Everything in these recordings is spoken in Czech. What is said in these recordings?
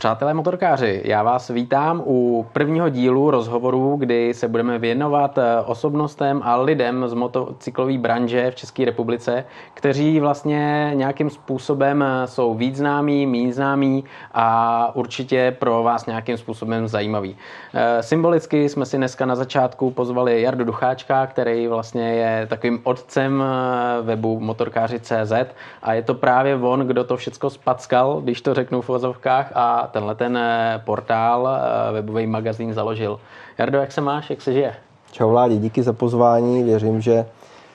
Přátelé motorkáři, já vás vítám u prvního dílu rozhovoru, kdy se budeme věnovat eh, osobnostem a lidem z motocyklové branže v České republice, kteří vlastně nějakým způsobem eh, jsou víc známí, méně známí a určitě pro vás nějakým způsobem zajímaví. Eh, symbolicky jsme si dneska na začátku pozvali Jardu Ducháčka, který vlastně je takovým otcem webu motorkáři.cz a je to právě on, kdo to všechno spackal, když to řeknu v vozovkách a tenhle ten eh, portál, eh, webový magazín založil. Jardo, jak se máš, jak se žije? Čau Vládi, díky za pozvání. Věřím, že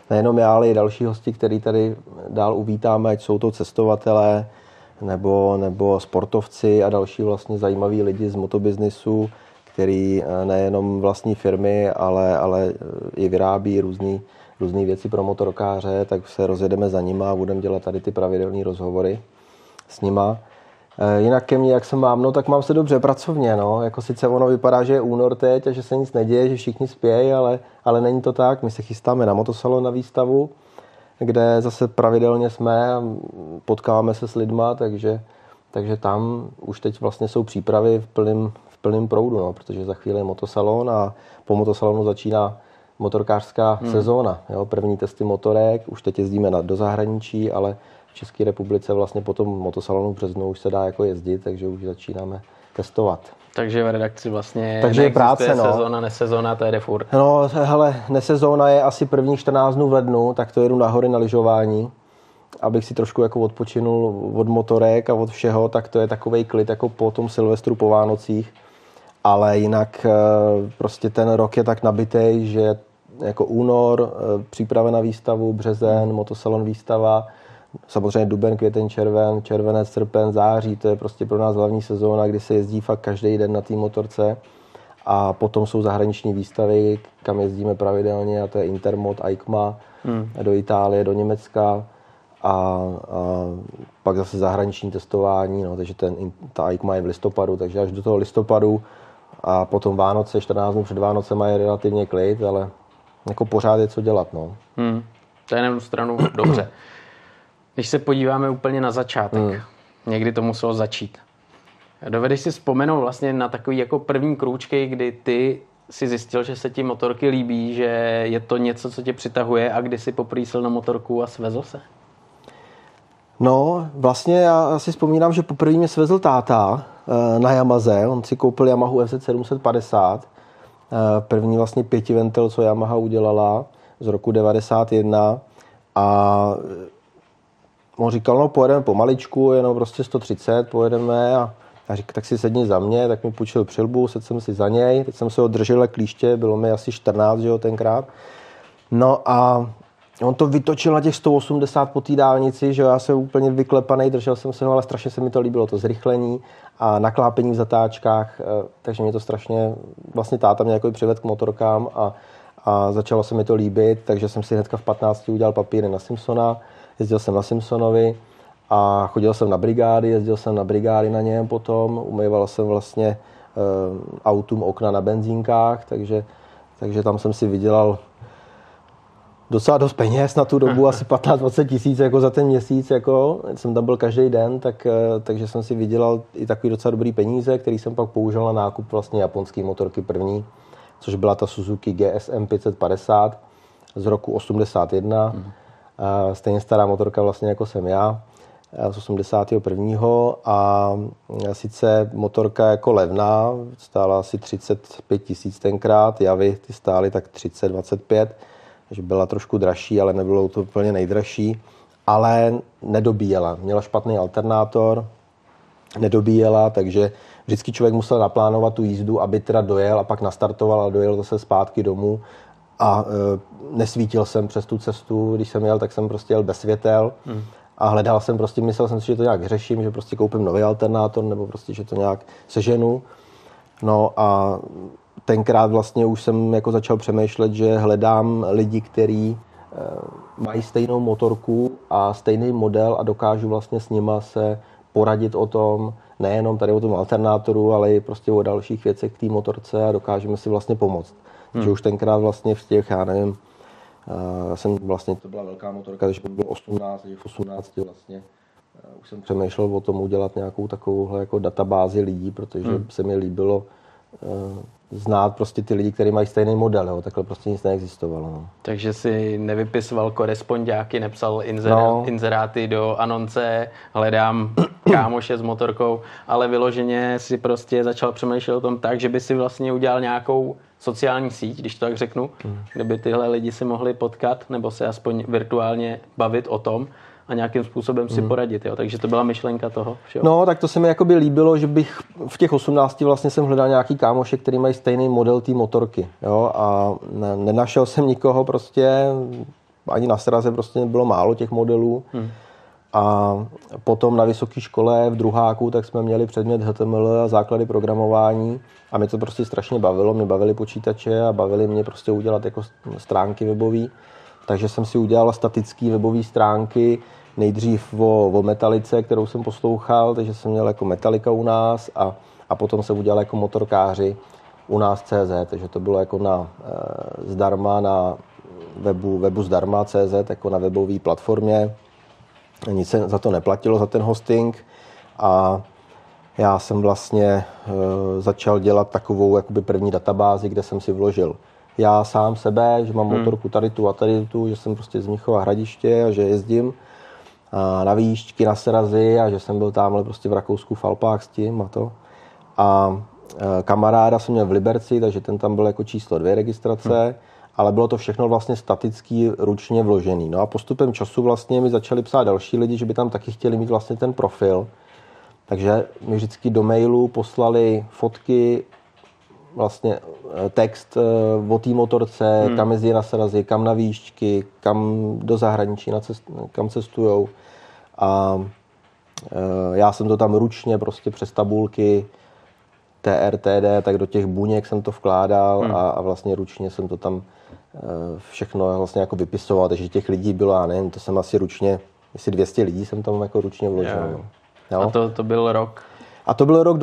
nejenom já, ale i další hosti, který tady dál uvítáme, ať jsou to cestovatelé, nebo, nebo sportovci a další vlastně zajímaví lidi z motobiznisu, který eh, nejenom vlastní firmy, ale, ale i vyrábí různé různé věci pro motorkáře, tak se rozjedeme za nima a budeme dělat tady ty pravidelné rozhovory s nima. Eh, jinak ke mně, jak se mám, no tak mám se dobře pracovně, no. Jako sice ono vypadá, že je únor teď a že se nic neděje, že všichni spějí, ale, ale není to tak. My se chystáme na motosalon na výstavu, kde zase pravidelně jsme, potkáváme se s lidma, takže, takže tam už teď vlastně jsou přípravy v plném v plným proudu, no, protože za chvíli je motosalon a po motosalonu začíná motorkářská hmm. sezóna. Jo, první testy motorek, už teď jezdíme na, do zahraničí, ale České republice vlastně po tom motosalonu v březnu už se dá jako jezdit, takže už začínáme testovat. Takže v redakci vlastně takže je práce, no. sezóna, nesezóna, to jede furt. No, hele, nesezóna je asi prvních 14 dnů v lednu, tak to jedu nahory na lyžování, abych si trošku jako odpočinul od motorek a od všeho, tak to je takový klid jako po tom Silvestru po Vánocích. Ale jinak eh, prostě ten rok je tak nabitý, že jako únor, eh, příprava na výstavu, březen, motosalon výstava, samozřejmě duben, květen, červen, červenec, srpen, září, to je prostě pro nás hlavní sezóna, kdy se jezdí fakt každý den na té motorce. A potom jsou zahraniční výstavy, kam jezdíme pravidelně, a to je Intermod, EICMA, hmm. do Itálie, do Německa a, a pak zase zahraniční testování, no, takže ten, ta EICMA je v listopadu, takže až do toho listopadu a potom Vánoce, 14 dnů před Vánoce je relativně klid, ale jako pořád je co dělat. No. Hmm. To je na jednu stranu dobře. Když se podíváme úplně na začátek, hmm. někdy to muselo začít. Dovedeš si vzpomenout vlastně na takový jako první krůčky, kdy ty si zjistil, že se ti motorky líbí, že je to něco, co tě přitahuje a kdy si poprvé na motorku a svezl se? No, vlastně já si vzpomínám, že poprvé mě svezl táta eh, na Yamaze. On si koupil Yamahu FZ 750. Eh, první vlastně pětiventil, co Yamaha udělala z roku 91. A on říkal, no pojedeme pomaličku, jenom prostě 130 pojedeme. A já říkal, tak si sedni za mě, tak mi půjčil přilbu, sedl jsem si za něj, teď jsem se ho držel klíště, bylo mi asi 14, že jo, tenkrát. No a on to vytočil na těch 180 po té dálnici, že jo, já jsem úplně vyklepaný, držel jsem se ho, ale strašně se mi to líbilo, to zrychlení a naklápení v zatáčkách, eh, takže mě to strašně, vlastně táta mě jako přived k motorkám a, a začalo se mi to líbit, takže jsem si hnedka v 15 udělal papíry na Simpsona, jezdil jsem na Simpsonovi a chodil jsem na brigády, jezdil jsem na brigády na něm potom, umýval jsem vlastně e, autům okna na benzínkách, takže, takže tam jsem si vydělal docela dost peněz na tu dobu, asi 15-20 tisíc jako za ten měsíc, jako jsem tam byl každý den, tak, eh, takže jsem si vydělal i takový docela dobrý peníze, který jsem pak použil na nákup vlastně japonské motorky první, což byla ta Suzuki GSM 550 z roku 81. Mm stejně stará motorka vlastně jako jsem já z 81. a sice motorka jako levná, stála asi 35 tisíc tenkrát, javy ty stály tak 30-25, takže byla trošku dražší, ale nebylo to úplně nejdražší, ale nedobíjela. Měla špatný alternátor, nedobíjela, takže vždycky člověk musel naplánovat tu jízdu, aby teda dojel a pak nastartoval a dojel zase zpátky domů a e, nesvítil jsem přes tu cestu, když jsem jel, tak jsem prostě jel bez světel hmm. a hledal jsem prostě, myslel jsem si, že to nějak řeším, že prostě koupím nový alternátor nebo prostě, že to nějak seženu. No a tenkrát vlastně už jsem jako začal přemýšlet, že hledám lidi, kteří e, mají stejnou motorku a stejný model a dokážu vlastně s nima se poradit o tom, nejenom tady o tom alternátoru, ale i prostě o dalších věcech k té motorce a dokážeme si vlastně pomoct. Hmm. Že už tenkrát vlastně v těch, já nevím, uh, jsem vlastně, to byla velká motorka, takže bylo 18, takže v 18 vlastně už jsem přemýšlel o tom udělat nějakou takovou jako databázi lidí, protože hmm. se mi líbilo znát prostě ty lidi, kteří mají stejný model. Jo. Takhle prostě nic neexistovalo. No. Takže si nevypisoval korespondáky, nepsal inzerá, no. inzeráty do anonce, hledám kámoše s motorkou, ale vyloženě si prostě začal přemýšlet o tom tak, že by si vlastně udělal nějakou sociální síť, když to tak řeknu, hmm. kde by tyhle lidi si mohli potkat nebo se aspoň virtuálně bavit o tom a nějakým způsobem si hmm. poradit. Jo? Takže to byla myšlenka toho všeho. No, tak to se mi jakoby líbilo, že bych v těch 18 vlastně jsem hledal nějaký kámoše, který mají stejný model té motorky. Jo? A nenašel jsem nikoho prostě, ani na sraze prostě bylo málo těch modelů. Hmm. A potom na vysoké škole v druháku tak jsme měli předmět HTML a základy programování a mě to prostě strašně bavilo. Mě bavily počítače a bavili mě prostě udělat jako stránky webové. Takže jsem si udělal statické webové stránky, nejdřív o, o metalice, kterou jsem poslouchal, takže jsem měl jako metalika u nás a, a potom jsem udělal jako motorkáři u nás CZ, takže to bylo jako na, e, zdarma na webu, webu zdarma CZ, jako na webové platformě. Nic se za to neplatilo, za ten hosting a já jsem vlastně e, začal dělat takovou jakoby první databázi, kde jsem si vložil já sám sebe, že mám hmm. motorku tady tu a tady tu, že jsem prostě z Mnichova hradiště a že jezdím a na výšťky, na srazy a že jsem byl tamhle prostě v Rakousku v Alpách s tím a to. A e, kamaráda jsem měl v Liberci, takže ten tam byl jako číslo dvě registrace, hmm. ale bylo to všechno vlastně statický, ručně vložený. No a postupem času vlastně mi začali psát další lidi, že by tam taky chtěli mít vlastně ten profil. Takže mi vždycky do mailu poslali fotky vlastně eh, text eh, o té motorce, hmm. kam jezdí na srazy, kam na výšky, kam do zahraničí, na cest, kam cestujou. A eh, já jsem to tam ručně prostě přes tabulky TRTD, tak do těch buněk jsem to vkládal hmm. a, a vlastně ručně jsem to tam všechno vlastně jako vypisoval, takže těch lidí bylo, já nevím, to jsem asi ručně, jestli 200 lidí jsem tam jako ručně vložil. Yeah. No. A to, to byl rok? A to byl rok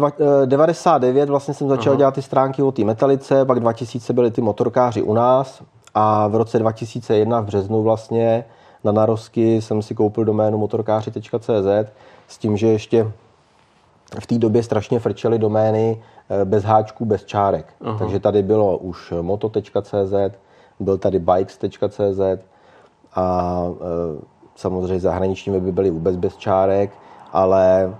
99, eh, vlastně jsem začal Aha. dělat ty stránky o té metalice, pak 2000 byli ty motorkáři u nás a v roce 2001 v březnu vlastně na Narosky jsem si koupil doménu motorkáři.cz s tím, že ještě v té době strašně frčely domény eh, bez háčků, bez čárek. Aha. Takže tady bylo už moto.cz, byl tady bikes.cz a e, samozřejmě zahraniční weby byly vůbec bez čárek, ale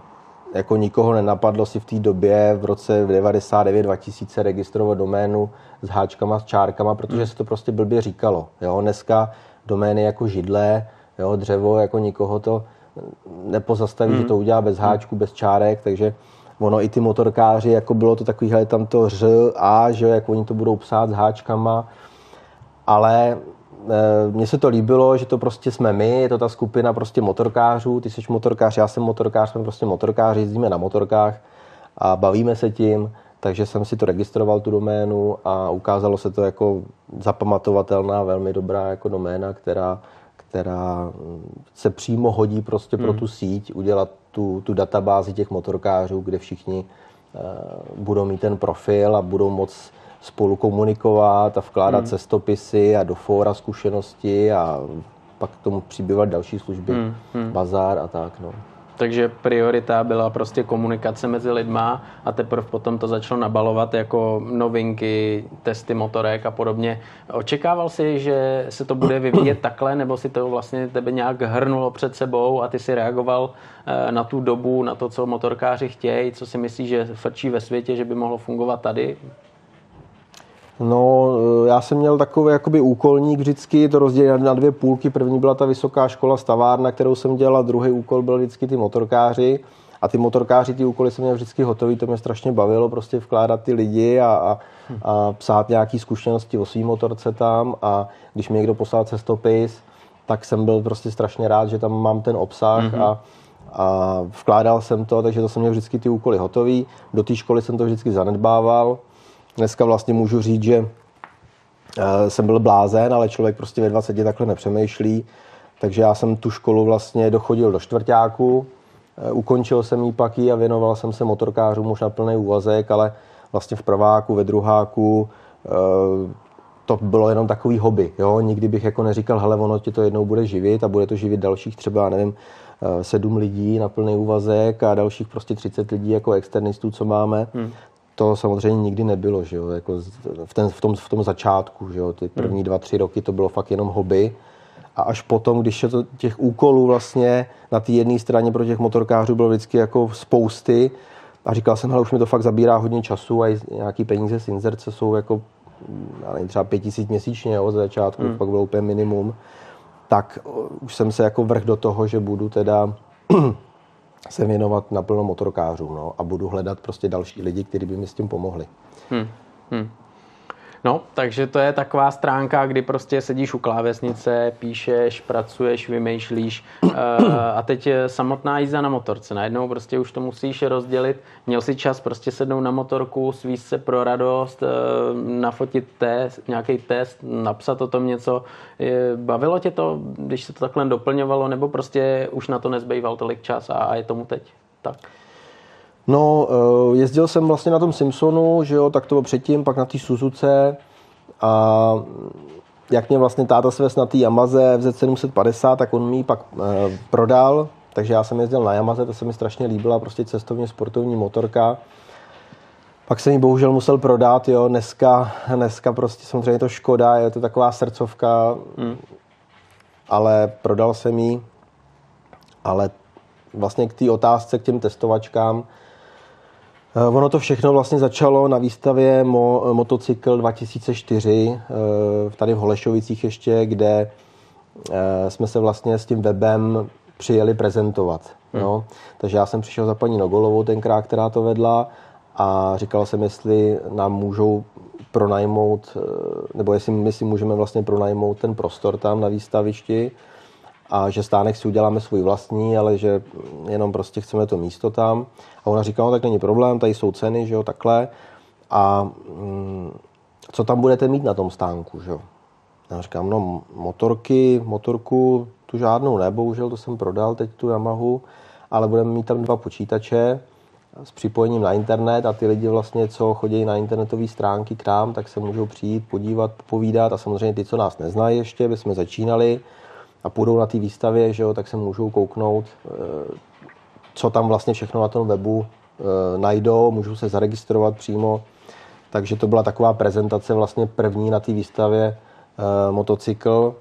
jako nikoho nenapadlo si v té době v roce 99-2000 registrovat doménu s háčkama, s čárkama, protože hmm. se to prostě blbě říkalo. Jo? Dneska domény jako židle, jo, dřevo, jako nikoho to nepozastaví, hmm. že to udělá bez hmm. háčku, bez čárek, takže ono i ty motorkáři, jako bylo to takový, hele, tam to ř, a, že jak oni to budou psát s háčkama, ale mně se to líbilo, že to prostě jsme my, je to ta skupina prostě motorkářů, ty jsi motorkář, já jsem motorkář, jsme prostě motorkáři, jezdíme na motorkách a bavíme se tím, takže jsem si to registroval, tu doménu a ukázalo se to jako zapamatovatelná, velmi dobrá jako doména, která, která se přímo hodí prostě hmm. pro tu síť, udělat tu, tu databázi těch motorkářů, kde všichni uh, budou mít ten profil a budou moc spolu komunikovat a vkládat hmm. cestopisy a do fóra zkušenosti a pak k tomu přibývat další služby, hmm. Hmm. bazár a tak. No. Takže priorita byla prostě komunikace mezi lidma a teprve potom to začalo nabalovat jako novinky, testy motorek a podobně. Očekával jsi, že se to bude vyvíjet takhle, nebo si to vlastně tebe nějak hrnulo před sebou a ty si reagoval eh, na tu dobu, na to, co motorkáři chtějí, co si myslíš, že frčí ve světě, že by mohlo fungovat tady? No, eh, já jsem měl takový jakoby úkolník vždycky, to rozdělit na dvě půlky. První byla ta vysoká škola stavárna, kterou jsem dělal, a druhý úkol byl vždycky ty motorkáři. A ty motorkáři, ty úkoly jsem měl vždycky hotový, to mě strašně bavilo, prostě vkládat ty lidi a, a, a psát nějaké zkušenosti o svý motorce tam. A když mi někdo poslal cestopis, tak jsem byl prostě strašně rád, že tam mám ten obsah mm-hmm. a, a vkládal jsem to, takže to jsem měl vždycky ty úkoly hotový. Do té školy jsem to vždycky zanedbával Dneska vlastně můžu říct, že eh, jsem byl blázen, ale člověk prostě ve 20 takhle nepřemýšlí. Takže já jsem tu školu vlastně dochodil do čtvrtáku, eh, ukončil jsem jí pak a věnoval jsem se motorkářům už na plný úvazek, ale vlastně v prváku, ve druháku eh, to bylo jenom takový hobby. Jo? Nikdy bych jako neříkal, hele, ono tě to jednou bude živit a bude to živit dalších třeba, nevím, sedm lidí na plný úvazek a dalších prostě 30 lidí jako externistů, co máme. Hmm. To samozřejmě nikdy nebylo, že jo? Jako v, ten, v, tom, v tom začátku, že jo? ty první hmm. dva, tři roky to bylo fakt jenom hobby. A až potom, když je to těch úkolů vlastně na té jedné straně pro těch motorkářů bylo vždycky jako spousty, a říkal jsem, ale už mi to fakt zabírá hodně času a nějaký peníze z inzerce jsou jako já nevím, třeba pět tisíc měsíčně jo, ze začátku, hmm. pak bylo úplně minimum, tak už jsem se jako vrch do toho, že budu teda se věnovat naplno motorkářům no, a budu hledat prostě další lidi, kteří by mi s tím pomohli. Hmm. Hmm. No, takže to je taková stránka, kdy prostě sedíš u klávesnice, píšeš, pracuješ, vymýšlíš uh, a teď samotná jízda na motorce. Najednou prostě už to musíš rozdělit. Měl si čas prostě sednout na motorku, svíst se pro radost, uh, nafotit test, nějaký test, napsat o tom něco. Bavilo tě to, když se to takhle doplňovalo, nebo prostě už na to nezbýval tolik čas a je tomu teď tak? No, eh, jezdil jsem vlastně na tom Simpsonu, že jo, tak to bylo předtím, pak na té Suzuce a jak mě vlastně táta svez na té Yamaze Z750, tak on mi pak eh, prodal, takže já jsem jezdil na Yamaze, to se mi strašně líbila, prostě cestovně sportovní motorka. Pak jsem ji bohužel musel prodat, jo, dneska, dneska prostě samozřejmě to škoda, je to taková srdcovka, hmm. ale prodal jsem ji, ale vlastně k té otázce, k těm testovačkám, ono to všechno vlastně začalo na výstavě Mo, Motocykl 2004 eh, tady v Holešovicích ještě, kde eh, jsme se vlastně s tím webem přijeli prezentovat. Hmm. No. Takže já jsem přišel za paní Nogolovou tenkrát, která to vedla a říkal jsem, jestli nám můžou pronajmout, nebo jestli my si můžeme vlastně pronajmout ten prostor tam na výstavišti a že stánek si uděláme svůj vlastní, ale že jenom prostě chceme to místo tam. A ona říkala, no tak není problém, tady jsou ceny, že jo, takhle. A mm, co tam budete mít na tom stánku, že jo? Já říkám, no motorky, motorku tu žádnou ne, bohužel to jsem prodal teď tu Yamahu, ale budeme mít tam dva počítače s připojením na internet a ty lidi vlastně, co chodí na internetové stránky k nám, tak se můžou přijít, podívat, povídat a samozřejmě ty, co nás neznají ještě, by jsme začínali, a půjdou na té výstavě, že jo, tak se můžou kouknout, eh, co tam vlastně všechno na tom webu eh, najdou, můžou se zaregistrovat přímo. Takže to byla taková prezentace vlastně první na té výstavě eh, motocykl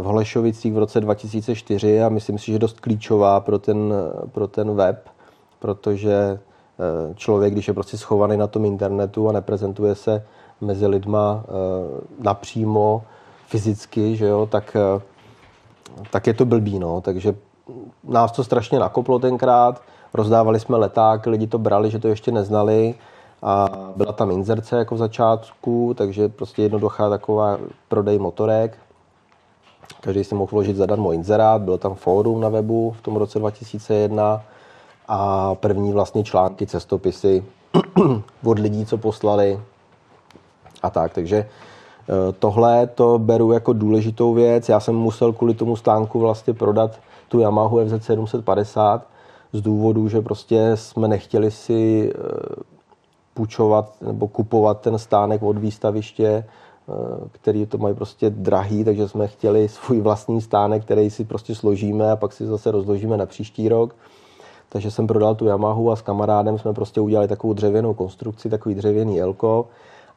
v Holešovicích v roce 2004 a myslím si, že dost klíčová pro ten, pro ten web, protože člověk, když je prostě schovaný na tom internetu a neprezentuje se mezi lidma napřímo fyzicky, že jo, tak tak je to blbý, no. Takže nás to strašně nakoplo tenkrát, rozdávali jsme leták, lidi to brali, že to ještě neznali a byla tam inzerce jako v začátku, takže prostě jednoduchá taková prodej motorek. Každý si mohl vložit zadarmo inzerát, bylo tam fórum na webu v tom roce 2001 a první vlastně články, cestopisy od lidí, co poslali a tak, takže tohle to beru jako důležitou věc. Já jsem musel kvůli tomu stánku vlastně prodat tu Yamahu FZ 750 z důvodu, že prostě jsme nechtěli si eh, půjčovat nebo kupovat ten stánek od výstaviště, eh, který to mají prostě drahý, takže jsme chtěli svůj vlastní stánek, který si prostě složíme a pak si zase rozložíme na příští rok. Takže jsem prodal tu Yamahu a s kamarádem jsme prostě udělali takovou dřevěnou konstrukci, takový dřevěný elko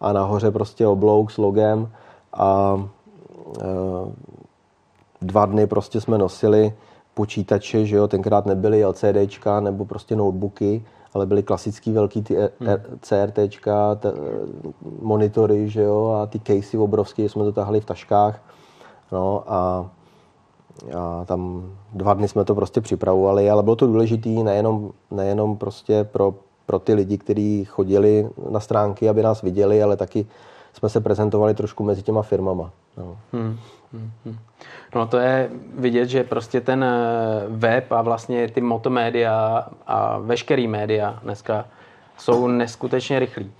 a nahoře prostě oblouk s logem a e, dva dny prostě jsme nosili počítače, že jo, tenkrát nebyly LCDčka nebo prostě notebooky, ale byly klasický velký ty e, hmm. CRTčka, t, monitory, že jo, a ty casey obrovský, jsme to tahli v taškách, no a, a tam dva dny jsme to prostě připravovali, ale bylo to důležité nejenom, nejenom prostě pro pro ty lidi, kteří chodili na stránky, aby nás viděli, ale taky jsme se prezentovali trošku mezi těma firmama. No. Hmm, hmm, hmm. No to je vidět, že prostě ten eh, web a vlastně ty motomédia a veškerý média dneska jsou neskutečně rychlí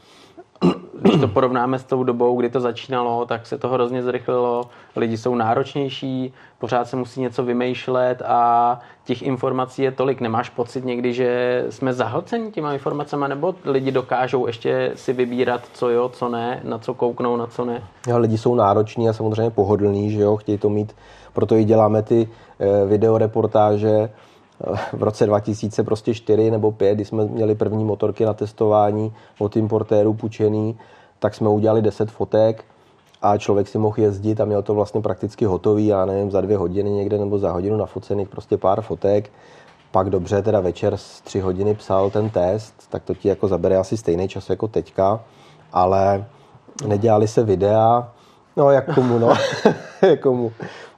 když to porovnáme s tou dobou, kdy to začínalo, tak se to hrozně zrychlilo. Lidi jsou náročnější, pořád se musí něco vymýšlet a těch informací je tolik. Nemáš pocit někdy, že jsme zahlceni těma informacemi, nebo lidi dokážou ještě si vybírat, co jo, co ne, na co kouknou, na co ne? Ja, lidi jsou nároční a samozřejmě pohodlní, že jo, chtějí to mít, proto i děláme ty eh, videoreportáže, v roce 2000 prostě 4 nebo 5, kdy jsme měli první motorky na testování od importérů půjčený, tak jsme udělali 10 fotek a člověk si mohl jezdit a měl to vlastně prakticky hotový, já nevím, za dvě hodiny někde nebo za hodinu nafocených prostě pár fotek. Pak dobře, teda večer z tři hodiny psal ten test, tak to ti jako zabere asi stejný čas jako teďka, ale nedělali se videa, no jak komu, no, komu,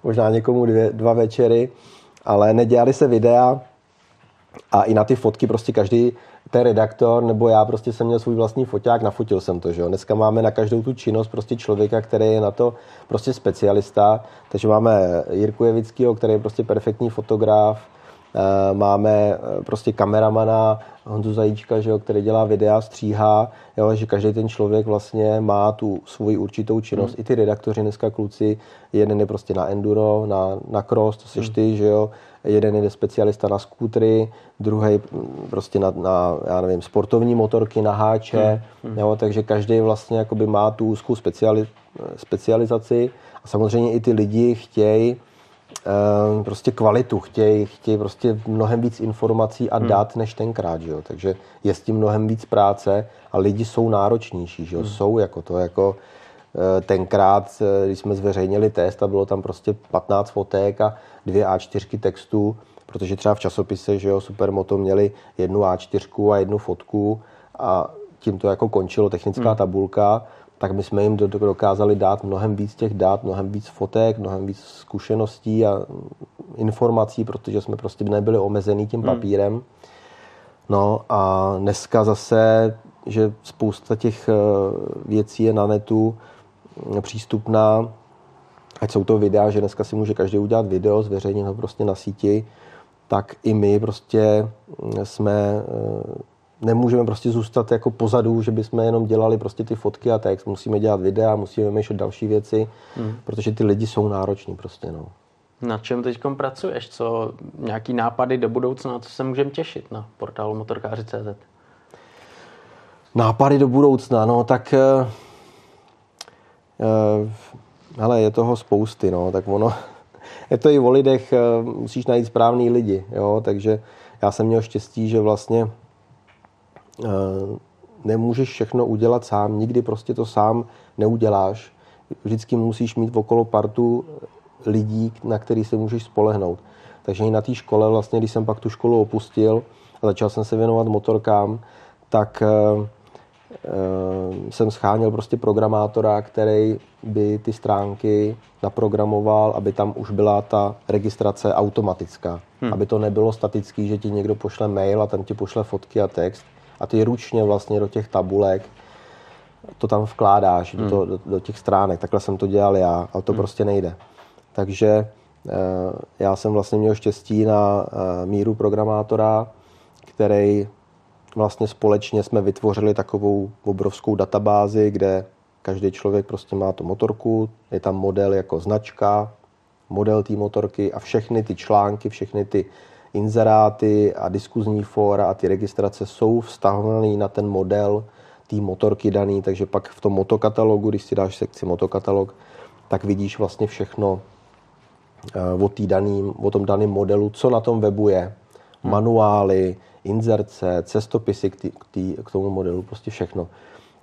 možná někomu dvě, dva večery, ale nedělali se videa a i na ty fotky prostě každý ten redaktor nebo já prostě jsem měl svůj vlastní foťák, nafotil jsem to, že jo. Dneska máme na každou tu činnost prostě člověka, který je na to prostě specialista, takže máme Jirku Jevickýho, který je prostě perfektní fotograf, máme eh, prostě kameramana Honzu Zajíčka, že jo, který dělá videa, stříhá, jo, že každý ten člověk vlastně má tu svoji určitou činnost. Hmm. I ty redaktoři dneska kluci, jeden je prostě na enduro, na, na cross, to seš hmm. ty, že jo, jeden je specialista na skútry, druhý prostě na, na, já nevím, sportovní motorky, na háče, hmm. jo, takže každý vlastně jakoby má tu úzkou speciali, specializaci a samozřejmě i ty lidi chtějí prostě kvalitu, chtějí, chtějí prostě mnohem víc informací a hmm. dat než tenkrát, že jo? takže je s tím mnohem víc práce a lidi jsou náročnější, že jo? Hmm. jsou jako to, jako eh, tenkrát, eh, když jsme zveřejnili test a bylo tam prostě 15 fotek a dvě A4 textů, protože třeba v časopise, že jo, Supermoto měli jednu A4 a jednu fotku a tím to jako končilo technická hmm. tabulka, tak my jsme jim dokázali dát mnohem víc těch dát, mnohem víc fotek, mnohem víc zkušeností a informací, protože jsme prostě nebyli omezený tím hmm. papírem. No a dneska zase, že spousta těch eh, věcí je na netu přístupná, ať jsou to videa, že dneska si může každý udělat video, zveřejnit ho prostě na síti, tak i my prostě jsme eh, nemůžeme prostě zůstat jako pozadu, že bychom jenom dělali prostě ty fotky a text. Musíme dělat videa, musíme vymýšlet další věci, hmm. protože ty lidi jsou nároční prostě, no. Na čem teď pracuješ? Co nějaký nápady do budoucna, na co se můžeme těšit na portálu motorkáři.cz? Nápady do budoucna, no tak uh, uh, ale je toho spousty, no, tak ono, je to i o lidech, eh, musíš najít správný lidi, jo, takže já jsem měl štěstí, že vlastně uh, nemůžeš všechno udělat sám, nikdy prostě to sám neuděláš. Vždycky musíš mít okolo partu lidí, na který se můžeš spolehnout. Takže i na té škole, vlastně, když jsem pak tu školu opustil a začal jsem se věnovat motorkám, tak uh, Eh, jsem scháněl prostě programátora, který by ty stránky naprogramoval, aby tam už byla ta registrace automatická. Hmm. Aby to nebylo statický, že ti někdo pošle mail a ten ti pošle fotky a text a ty ručně vlastně do těch tabulek to tam vkládáš hmm. do, do, do těch stránek. Takhle jsem to dělal já, ale to hmm. prostě nejde. Takže eh, já jsem vlastně měl štěstí na eh, míru programátora, který vlastně společně jsme vytvořili takovou obrovskou databázi, kde každý člověk prostě má tu motorku, je tam model jako značka, model té motorky a všechny ty články, všechny ty inzeráty a diskuzní fóra a ty registrace jsou vztahované na ten model té motorky daný, takže pak v tom motokatalogu, když si dáš sekci motokatalog, tak vidíš vlastně všechno eh, o, tý daný, o tom daném modelu, co na tom webu je. Hmm. Manuály, inzerce, cestopisy k, tý, k, tý, k tomu modelu, prostě všechno.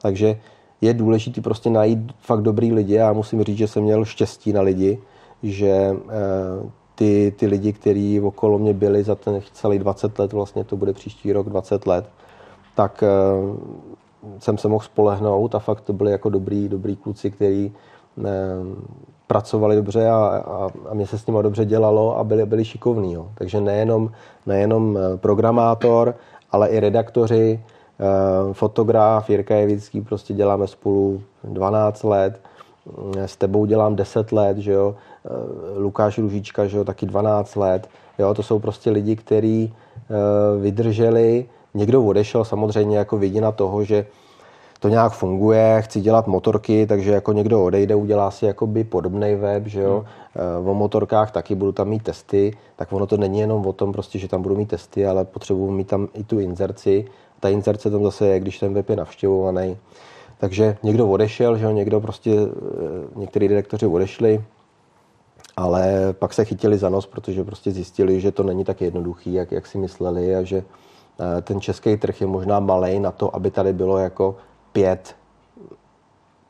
Takže je důležité prostě najít fakt dobrý lidi. Já musím říct, že jsem měl štěstí na lidi, že e, ty, ty lidi, kteří okolo mě byli za ten celý 20 let, vlastně to bude příští rok 20 let, tak e, jsem se mohl spolehnout a fakt to byli jako dobrý, dobrý kluci, kteří e, pracovali dobře a, a, a mě se s nimi dobře dělalo a byli, byli šikovní. Takže nejenom, nejenom eh, programátor, ale i redaktoři, eh, fotograf Jirka Jevický, prostě děláme spolu 12 let, eh, s tebou dělám 10 let, že jo, Lukáš Ružička, že jo, taky 12 let, jo, to jsou prostě lidi, kteří vydrželi, někdo odešel samozřejmě jako vidina toho, že to nějak funguje, chci dělat motorky, takže jako někdo odejde, udělá si jakoby podobný web, že jo. Hmm. O motorkách taky budu tam mít testy, tak ono to není jenom o tom prostě, že tam budu mít testy, ale potřebuji mít tam i tu inzerci. Ta inzerce tam zase je, když ten web je navštěvovaný. Takže někdo odešel, že jo, někdo prostě, eh, některý redaktoři odešli ale pak se chytili za nos, protože prostě zjistili, že to není tak jednoduchý, jak, jak si mysleli a že eh, ten český trh je možná malý na to, aby tady bylo jako pět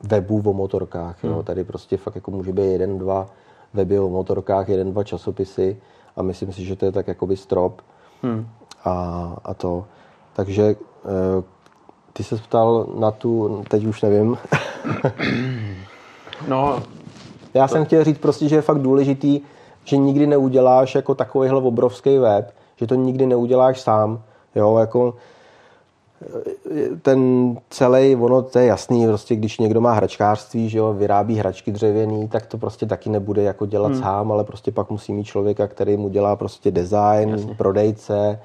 webů o motorkách. Hmm. Jo. Tady prostě fakt jako může být jeden, dva weby o motorkách, jeden, dva časopisy a myslím si, že to je tak jakoby strop. Hmm. A, a to. Takže eh, ty se ptal na tu, teď už nevím. no, já to... jsem chtěl říct prostě, že je fakt důležitý, že nikdy neuděláš jako takovýhle obrovský web, že to nikdy neuděláš sám. Jo, jako ten celý, ono to je jasný, prostě když někdo má hračkářství, že jo, vyrábí hračky dřevěný, tak to prostě taky nebude jako dělat hmm. sám, ale prostě pak musí mít člověka, který mu dělá prostě design, Jasně. prodejce,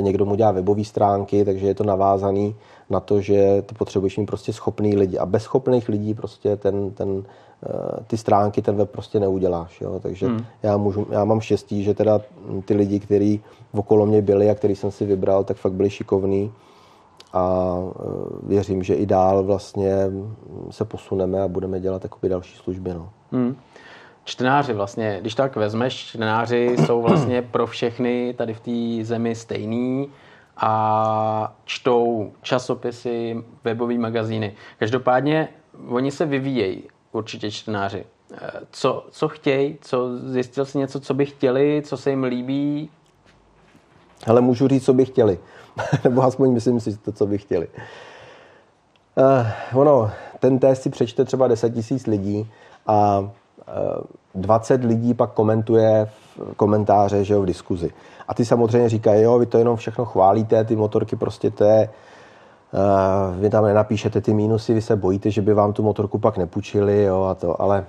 někdo mu dělá webové stránky, takže je to navázaný na to, že to potřebuješ mít prostě schopný lidi. A bez schopných lidí prostě ten, ten, ty stránky, ten web prostě neuděláš. Jo? Takže hmm. já, můžu, já mám štěstí, že teda ty lidi, kteří okolo mě byli a který jsem si vybral, tak fakt byli šikovní a eh, věřím, že i dál vlastně se posuneme a budeme dělat jakoby další služby. No. Hmm. Čtenáři vlastně, když tak vezmeš, čtenáři jsou vlastně pro všechny tady v té zemi stejný a čtou časopisy, webové magazíny. Každopádně oni se vyvíjejí, určitě čtenáři. Eh, co, co chtějí, co, zjistil jsi něco, co by chtěli, co se jim líbí? Ale můžu říct, co by chtěli. Nebo aspoň myslím si to, co by chtěli. Uh, ono, ten test si přečte třeba 10 tisíc lidí a uh, eh, 20 lidí pak komentuje v komentáře, že jo, v diskuzi. A ty samozřejmě říkají, jo, vy to jenom všechno chválíte, ty motorky prostě to je, vy tam nenapíšete ty mínusy, vy se bojíte, že by vám tu motorku pak nepůjčili, jo, a to, ale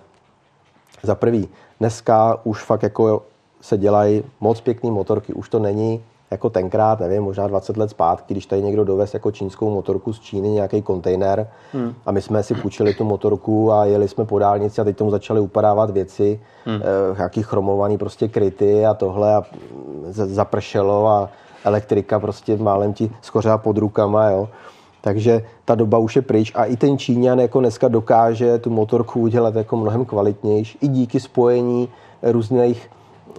za prvý, dneska už fakt jako se dělají moc pěkný motorky, už to není jako tenkrát, nevím, možná 20 let zpátky, když tady někdo dovez jako čínskou motorku z Číny, nějaký kontejner hmm. a my jsme si půjčili tu motorku a jeli jsme po dálnici a teď tomu začaly upadávat věci, hmm. eh, nějaký chromovaný prostě kryty a tohle a zapršelo a elektrika prostě málem ti skořela pod rukama, jo. Takže ta doba už je pryč a i ten Číňan jako dneska dokáže tu motorku udělat jako mnohem kvalitnější i díky spojení různých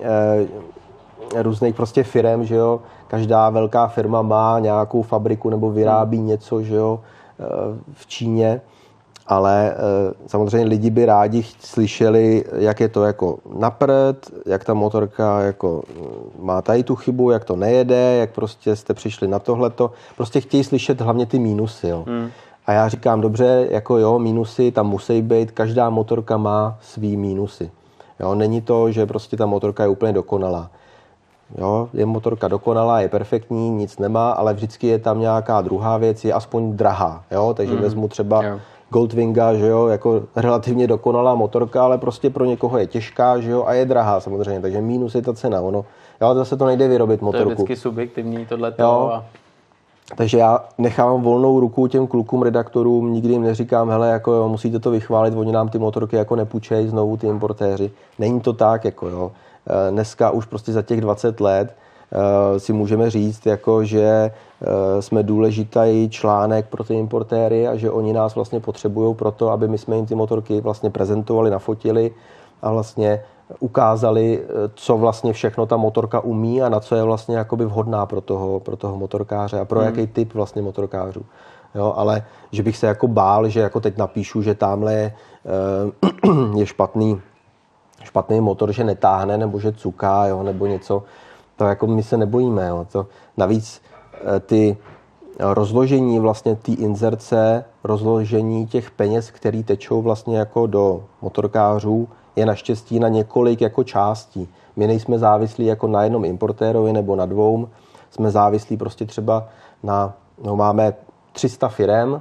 eh, různých prostě firm, že jo. Každá velká firma má nějakou fabriku nebo vyrábí něco, že jo, eh, v Číně. Ale eh, samozřejmě lidi by rádi slyšeli, jak je to jako napřed, jak ta motorka jako mm, má tady tu chybu, jak to nejede, jak prostě jste přišli na tohleto. Prostě chtějí slyšet hlavně ty mínusy. Jo. Hmm. A já říkám, dobře, jako jo, mínusy tam musí být, každá motorka má svý mínusy. Jo, není to, že prostě ta motorka je úplně dokonalá. Jo, je motorka dokonalá, je perfektní, nic nemá, ale vždycky je tam nějaká druhá věc, je aspoň drahá. Jo? Takže mm. vezmu třeba jo. Goldwinga, že jo, jako relativně dokonalá motorka, ale prostě pro někoho je těžká, že jo, a je drahá samozřejmě, takže mínus je ta cena, ono, jo, zase to nejde vyrobit motorku. To je vždycky subjektivní tohle. A... Takže já nechám volnou ruku těm klukům, redaktorům, nikdy jim neříkám, hele, jako jo, musíte to vychválit, oni nám ty motorky jako nepůjčejí znovu ty importéři. Není to tak, jako jo. Eh, dneska už prostě za těch 20 let si můžeme říct, jako, že eh, jsme důležitý článek pro ty importéry a že oni nás vlastně potřebují pro to, aby my jsme jim ty motorky vlastně prezentovali, nafotili a vlastně ukázali, co vlastně všechno ta motorka umí a na co je vlastně jakoby vhodná pro toho, pro toho motorkáře a pro hmm. jaký typ vlastně motorkářů. Jo, ale že bych se jako bál, že jako teď napíšu, že tamhle je, je špatný špatný motor, že netáhne nebo že cuká, jo, nebo něco, to jako my se nebojíme. Jo. To, navíc eh, ty rozložení vlastně té inzerce, rozložení těch peněz, které tečou vlastně jako do motorkářů, je naštěstí na několik jako částí. My nejsme závislí jako na jednom importérovi nebo na dvou, jsme závislí prostě třeba na, no máme 300 firem,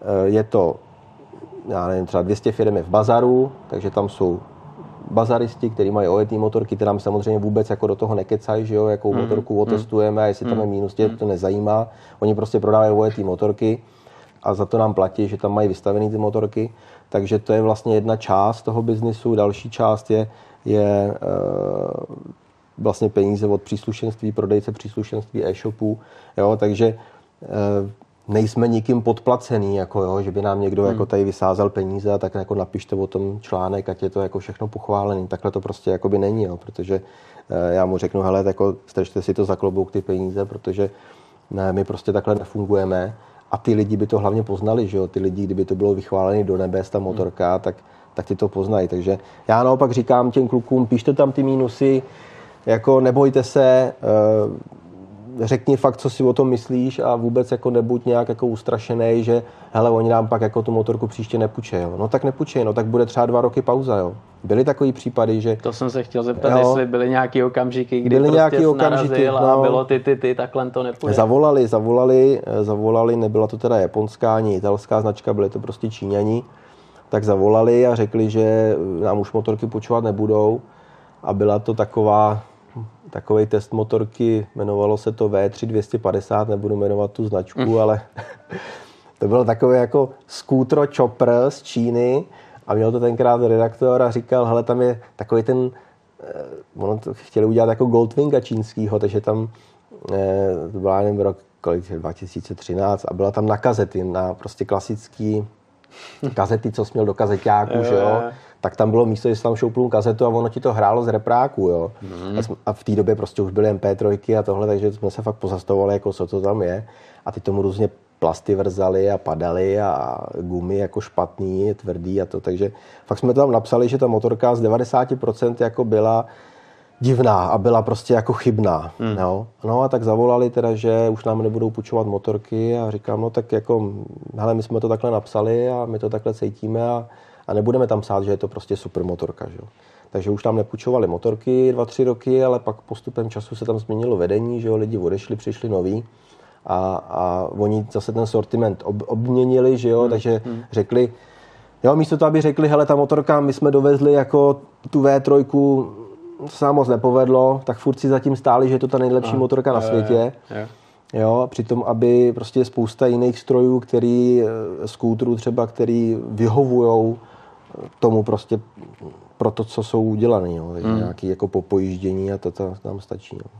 eh, je to, já nevím, třeba 200 firm je v bazaru, takže tam jsou bazaristi, kteří mají ojetý motorky, ty nám samozřejmě vůbec jako do toho nekecají, že jo, jakou mm. motorku otestujeme a jestli mm. tam je mínus, tě to nezajímá. Oni prostě prodávají ojetý motorky a za to nám platí, že tam mají vystavené ty motorky. Takže to je vlastně jedna část toho biznisu. Další část je, je uh, vlastně peníze od příslušenství, prodejce příslušenství e-shopů. Jo, takže uh, nejsme nikým podplacený, jako jo, že by nám někdo hmm. jako tady vysázel peníze a tak jako napište o tom článek, ať je to jako všechno pochválený. Takhle to prostě jako by není, jo, protože eh, já mu řeknu, hele, jako stržte si to za klobouk ty peníze, protože ne, my prostě takhle nefungujeme a ty lidi by to hlavně poznali, že jo, ty lidi, kdyby to bylo vychválené do nebes, ta motorka, hmm. tak, tak ty to poznají. Takže já naopak říkám těm klukům, píšte tam ty mínusy, jako nebojte se, eh, řekni fakt, co si o tom myslíš a vůbec jako nebuď nějak jako ustrašený, že hele, oni nám pak jako tu motorku příště nepůjčej. Jo. No tak nepůjčej, no tak bude třeba dva roky pauza. Jo. Byly takový případy, že... To jsem se chtěl zeptat, jo. jestli byly nějaký okamžiky, kdy byly prostě nějaký okamžiky, no, a bylo ty, ty, ty, takhle to nepůjde. Zavolali, zavolali, zavolali, nebyla to teda japonská ani italská značka, byly to prostě Číňani, tak zavolali a řekli, že nám už motorky počovat nebudou a byla to taková takový test motorky, jmenovalo se to V3 250, nebudu jmenovat tu značku, mm. ale to byl takový jako skútro chopper z Číny a měl to tenkrát redaktor a říkal, hele, tam je takový ten, eh, ono to chtěli udělat jako Goldwinga čínskýho, takže tam eh, to byla nevím, rok kolik, 2013 a byla tam na kazety, na prostě klasický kazety, co jsi měl do kazeťáku, že jo, tak tam bylo místo, že tam šoupnul kazetu a ono ti to hrálo z repráku, jo. Mm. A v té době prostě už byly MP3 a tohle, takže jsme se fakt pozastavovali, jako co to tam je. A ty tomu různě plasty vrzaly a padaly a gumy jako špatný, tvrdý a to. Takže fakt jsme tam napsali, že ta motorka z 90% jako byla divná a byla prostě jako chybná. Mm. Jo? No a tak zavolali teda, že už nám nebudou půjčovat motorky a říkám, no tak jako, hele, my jsme to takhle napsali a my to takhle cítíme a a nebudeme tam psát, že je to prostě super motorka. Že jo. Takže už tam nepůjčovali motorky dva, tři roky, ale pak postupem času se tam změnilo vedení, že jo, lidi odešli, přišli noví a, a oni zase ten sortiment ob, obměnili, že jo, hmm. takže hmm. řekli, jo, místo toho, aby řekli, hele, ta motorka, my jsme dovezli jako tu V3, to se nám moc nepovedlo, tak furt si zatím stáli, že je to ta nejlepší a, motorka na světě. Je, je. Jo, přitom, aby prostě spousta jiných strojů, který, eh, skútrů třeba, který vyhovují tomu prostě pro to, co jsou udělané. No. Hmm. Nějaký jako popojíždění a to, to nám stačí. No.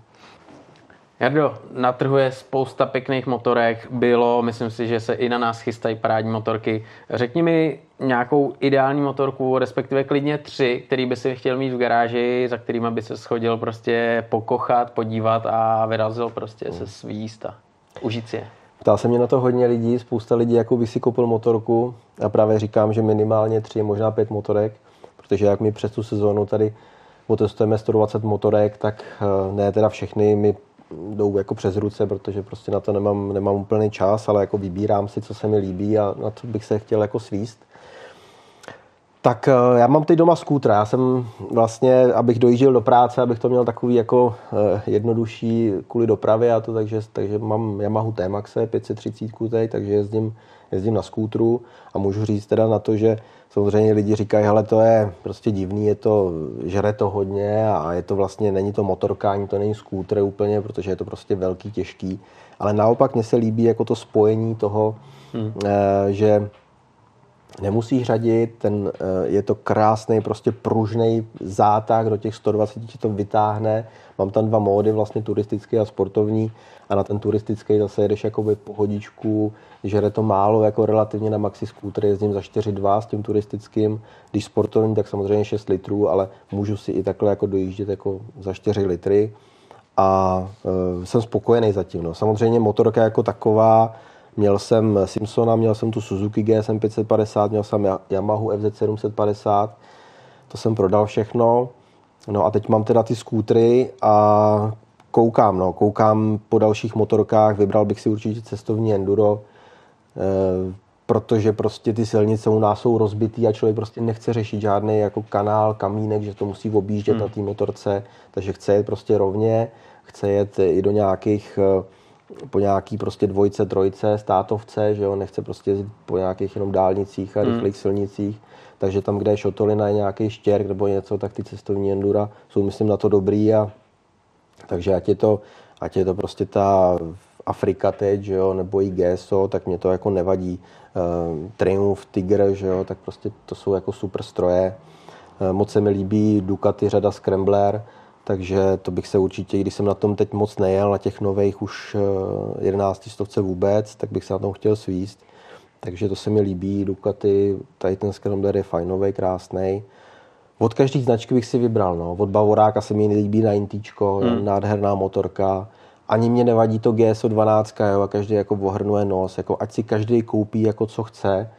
Jardo, na trhu je spousta pěkných motorek, bylo, myslím si, že se i na nás chystají parádní motorky. Řekni mi nějakou ideální motorku, respektive klidně tři, který by si chtěl mít v garáži, za kterými by se schodil prostě pokochat, podívat a vyrazil prostě se svý jísta. Užít si je. Ptá se mě na to hodně lidí, spousta lidí, jako by si koupil motorku. Já právě říkám, že minimálně tři, možná pět motorek, protože jak my přes tu sezónu tady otestujeme 120 motorek, tak eh, ne teda všechny mi jdou jako přes ruce, protože prostě na to nemám, nemám úplný čas, ale jako vybírám si, co se mi líbí a na co bych se chtěl jako svíst. Tak eh, já mám teď doma skútr. Já jsem vlastně, abych dojížděl do práce, abych to měl takový jako eh, jednodušší kvůli dopravě a to, takže, takže mám Yamahu T-Maxe 530 teď, takže jezdím, jezdím na skútru a můžu říct teda na to, že samozřejmě lidi říkají, ale to je prostě divný, je to, žere to hodně a je to vlastně, není to motorka, ani to není skútr úplně, protože je to prostě velký, těžký. Ale naopak mně se líbí jako to spojení toho, hmm. Eh, že nemusíš řadit, ten, eh, je to krásný, prostě pružný zátah, do těch 120 ti to vytáhne. Mám tam dva módy, vlastně turistický a sportovní a na ten turistický zase jedeš jakoby pohodičku, žere to málo, jako relativně na maxi scooter jezdím za 4,2 s tím turistickým, když sportovní, tak samozřejmě 6 litrů, ale můžu si i takhle jako dojíždět jako za 4 litry a e, jsem spokojený zatím. No. Samozřejmě motorka jako taková, Měl jsem Simpsona, měl jsem tu Suzuki GSM 550, měl jsem Yamahu FZ 750, to jsem prodal všechno. No a teď mám teda ty skútry a koukám, no, koukám po dalších motorkách, vybral bych si určitě cestovní enduro, e, protože prostě ty silnice u nás jsou rozbitý a člověk prostě nechce řešit žádný jako kanál, kamínek, že to musí objíždět hmm. na té motorce, takže chce jet prostě rovně, chce jet i do nějakých e, po nějaký prostě dvojce, trojce, státovce, že jo, nechce prostě jezdit po nějakých jenom dálnicích a hmm. rychlých silnicích, takže tam, kde je šotolina, je nějaký štěrk nebo něco, tak ty cestovní endura jsou, myslím, na to dobrý a takže ať je to, ať je to prostě ta Afrika teď, že jo, nebo i GSO, tak mě to jako nevadí. Uh, Triumph, Tiger, že jo, tak prostě to jsou jako super stroje. Uh, moc se mi líbí Ducati řada Scrambler, takže to bych se určitě, když jsem na tom teď moc nejel, na těch nových už 11 stovce vůbec, tak bych se na tom chtěl svíst. Takže to se mi líbí, Ducati, tady ten Scrambler je fajnový, krásný. Od každé značky bych si vybral, no. Od Bavoráka se mi líbí 90, hmm. nádherná motorka. Ani mě nevadí to GSO 12, jo, a každý jako ohrnuje nos, jako ať si každý koupí jako co chce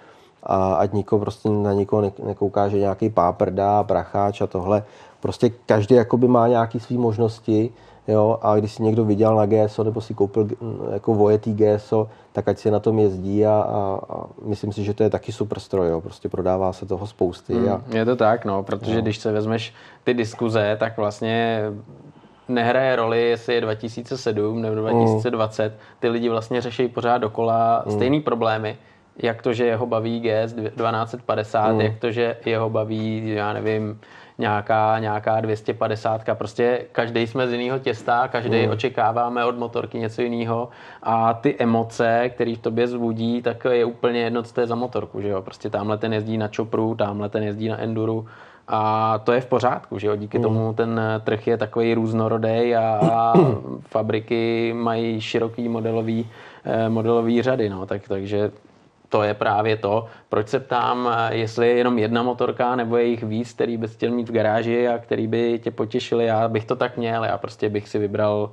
a ať nikoho prostě na nikoho nekouká, že nějaký páprda, pracháč a tohle. Prostě každý jakoby má nějaké své možnosti, jo, a když si někdo viděl na GSO nebo si koupil jako vojetý GSO, tak ať si na tom jezdí a, a, a myslím si, že to je taky super stroj, jo. prostě prodává se toho spousty. A... Je to tak, no, protože no. když se vezmeš ty diskuze, tak vlastně nehraje roli, jestli je 2007 nebo 2020. Mm. Ty lidi vlastně řeší pořád dokola mm. stejný problémy. Jak to, že jeho baví GS 1250, mm. jak to, že jeho baví, já nevím, nějaká, nějaká 250. Prostě každý jsme z jiného těsta, každý mm. očekáváme od motorky něco jiného a ty emoce, které v tobě zvudí, tak je úplně jedno, co to je za motorku. Že jo? Prostě tamhle ten jezdí na čopru, tamhle ten jezdí na enduru a to je v pořádku, že jo? Díky mm. tomu ten trh je takový různorodý a, a fabriky mají široký modelový, eh, modelový řady, no, tak, takže to je právě to, proč se ptám, jestli je jenom jedna motorka nebo je jich víc, který bys chtěl mít v garáži a který by tě potěšili. Já bych to tak měl, já prostě bych si vybral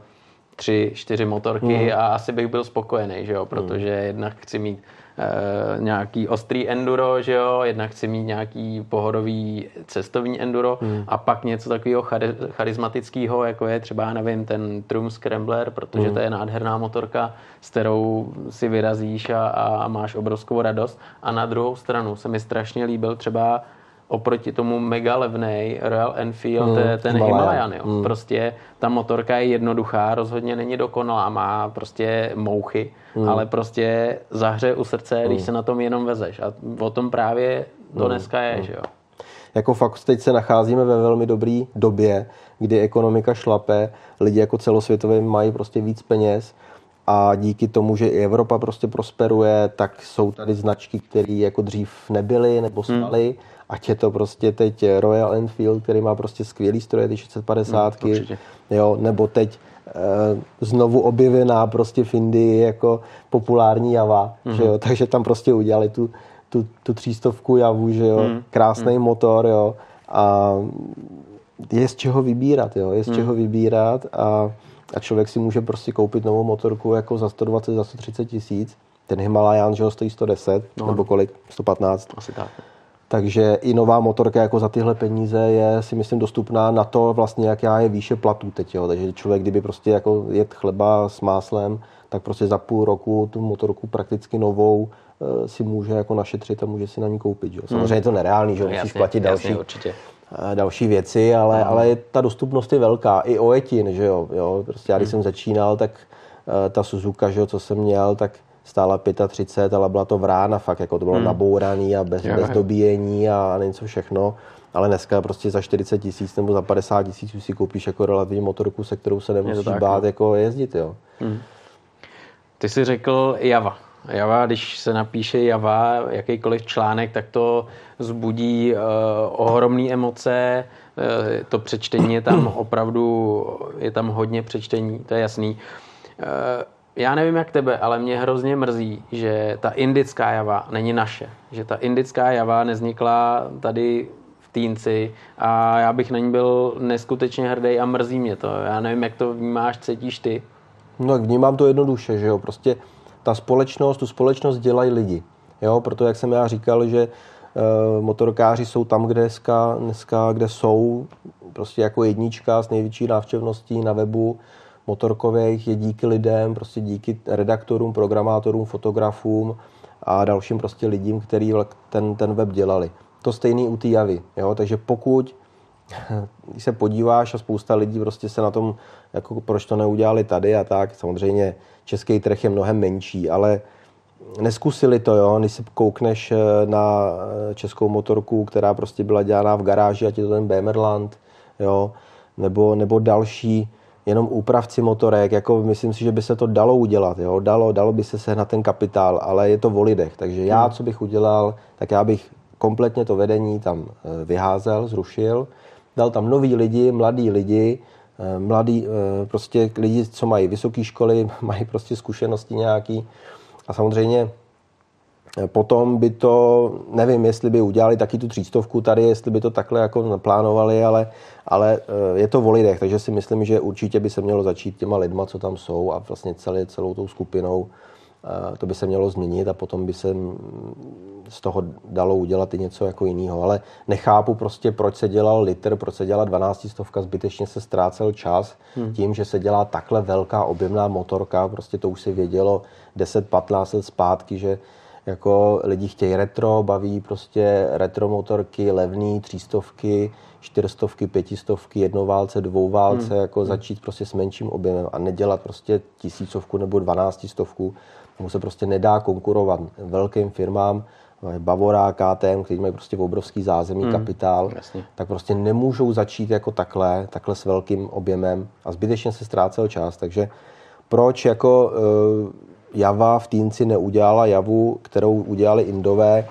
tři, čtyři motorky mm. a asi bych byl spokojený, že jo, protože jednak chci mít e, nějaký ostrý enduro, že jo, jednak chci mít nějaký pohodový cestovní enduro mm. a pak něco takového chari- charismatického, jako je třeba, nevím, ten Trum Scrambler, protože mm. to je nádherná motorka, s kterou si vyrazíš a, a máš obrovskou radost. A na druhou stranu se mi strašně líbil třeba oproti tomu mega levnej Royal Enfield, mm, ten Himalayan. Jo. Mm. Prostě ta motorka je jednoduchá, rozhodně není dokonalá, má prostě mouchy, mm. ale prostě zahře u srdce, mm. když se na tom jenom vezeš. A o tom právě to mm. dneska je, mm. že jo. Jako fakt teď se nacházíme ve velmi dobré době, kdy ekonomika šlape, lidi jako celosvětově mají prostě víc peněz a díky tomu, že i Evropa prostě prosperuje, tak jsou tady značky, které jako dřív nebyly nebo staly. Hmm ať je to prostě teď Royal Enfield, který má prostě skvělý stroje, ty 650, hmm, jo, nebo teď e, znovu objevená prostě v Indii jako populární java, hmm. že jo, takže tam prostě udělali tu, tu, tu třístovku javu, že jo, hmm. krásný hmm. motor, jo, a je z čeho vybírat, jo, je z hmm. čeho vybírat a, a člověk si může prostě koupit novou motorku jako za 120, za 130 tisíc, ten Himalayan, že jo, stojí 110, no. nebo kolik, 115. Asi tak. Takže i nová motorka jako za tyhle peníze je si myslím dostupná na to vlastně, jak já je výše platů teď. Jo. Takže člověk, kdyby prostě jako jet chleba s máslem, tak prostě za půl roku tu motorku prakticky novou eh, si může jako našetřit a může si na ní koupit. Jo. Samozřejmě je to nereálný, že musíš jasně, platit další, jasně, určitě. Eh, další věci, ale, hmm. ale ta dostupnost je velká. I ojetin, že jo. jo. Prostě já když hmm. jsem začínal, tak eh, ta Suzuka, že jo, co jsem měl, tak stála 35, ale byla to vrána fakt, jako to bylo hmm. nabouraný a bez, jo, bez dobíjení a něco všechno. Ale dneska prostě za 40 tisíc nebo za 50 tisíc si koupíš jako relativní motorku, se kterou se nemusíš tak, bát no. jako jezdit, jo. Hmm. Ty jsi řekl Java. Java, když se napíše Java, jakýkoliv článek, tak to zbudí uh, ohromné emoce. Uh, to přečtení je tam opravdu, je tam hodně přečtení, to je jasný. Uh, já nevím jak tebe, ale mě hrozně mrzí, že ta indická java není naše. Že ta indická java neznikla tady v Týnci a já bych na ní byl neskutečně hrdý a mrzí mě to. Já nevím, jak to vnímáš, cítíš ty. No, vnímám to jednoduše, že jo. Prostě ta společnost, tu společnost dělají lidi. Jo, proto jak jsem já říkal, že e, motorkáři jsou tam, kde dneska, dneska, kde jsou, prostě jako jednička s největší návštěvností na webu, motorkových je díky lidem, prostě díky redaktorům, programátorům, fotografům a dalším prostě lidím, kteří ten, ten web dělali. To stejný u té javy, jo? takže pokud se podíváš a spousta lidí prostě se na tom, jako proč to neudělali tady a tak, samozřejmě český trh je mnohem menší, ale neskusili to, jo, když si koukneš eh, na eh, českou motorku, která prostě byla dělána v garáži, ať je to ten Bemerland, jo, nebo, nebo další, jenom úpravci motorek, jako myslím si, že by se to dalo udělat, jo? Dalo, dalo by se sehnat ten kapitál, ale je to v lidech. Takže já, hmm. co bych udělal, tak já bych kompletně to vedení tam eh, vyházel, zrušil, dal tam nový lidi, mladí lidi, mladí, prostě lidi, co mají vysoké školy, mají prostě zkušenosti nějaký a samozřejmě Potom by to, nevím, jestli by udělali taky tu třístovku tady, jestli by to takhle jako naplánovali, ale, ale eh, je to o lidech, takže si myslím, že určitě by se mělo začít těma lidma, co tam jsou a vlastně celý, celou tou skupinou eh, to by se mělo změnit a potom by se z toho dalo udělat i něco jako jiného. Ale nechápu prostě, proč se dělal litr, proč se dělala 12 stovka, zbytečně se ztrácel čas hmm. tím, že se dělá takhle velká objemná motorka, prostě to už se vědělo 10-15 let zpátky, že jako lidi chtějí retro, baví prostě retro motorky, levný, třístovky, čtyřstovky, pětistovky, jednoválce, dvouválce, hmm. jako hmm. začít prostě s menším objemem a nedělat prostě tisícovku nebo dvanáctistovku. Tomu se prostě nedá konkurovat velkým firmám, Bavora, KTM, kteří mají prostě obrovský zázemí, hmm. kapitál, Jasně. tak prostě nemůžou začít jako takhle, takhle s velkým objemem a zbytečně se ztrácel čas, takže proč jako eh, Java v Týnci neudělala Javu, kterou udělali Indové.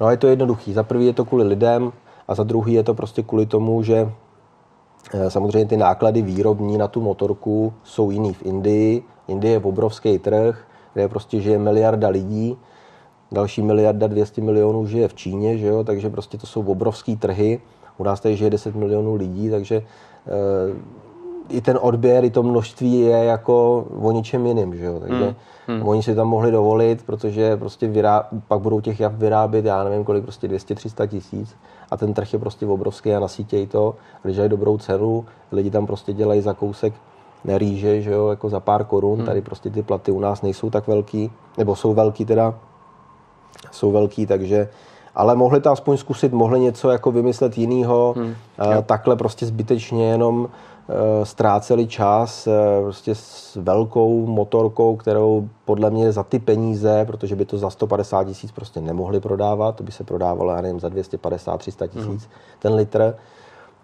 No je to jednoduchý. Za prvý je to kvůli lidem a za druhý je to prostě kvůli tomu, že eh, samozřejmě ty náklady výrobní na tu motorku jsou jiný v Indii. Indie je obrovský trh, kde prostě žije miliarda lidí, další miliarda 200 milionů žije v Číně, že jo? takže prostě to jsou obrovský trhy. U nás tady žije 10 milionů lidí, takže eh, i ten odběr, i to množství je jako o ničem jiným, že jo? takže hmm. Hmm. Oni si tam mohli dovolit, protože prostě vyrá... pak budou těch jav vyrábět, já nevím kolik, prostě 200-300 tisíc a ten trh je prostě obrovský a nasítějí to, když dobrou cenu, lidi tam prostě dělají za kousek rýže, že jo, jako za pár korun, hmm. tady prostě ty platy u nás nejsou tak velký, nebo jsou velký teda, jsou velký, takže ale mohli to aspoň zkusit, mohli něco jako vymyslet jinýho, hmm. takhle prostě zbytečně jenom ztráceli čas eh, prostě s velkou motorkou, kterou podle mě za ty peníze, protože by to za 150 tisíc prostě nemohli prodávat, to by se prodávalo, já nevím, za 250-300 tisíc mm. ten litr,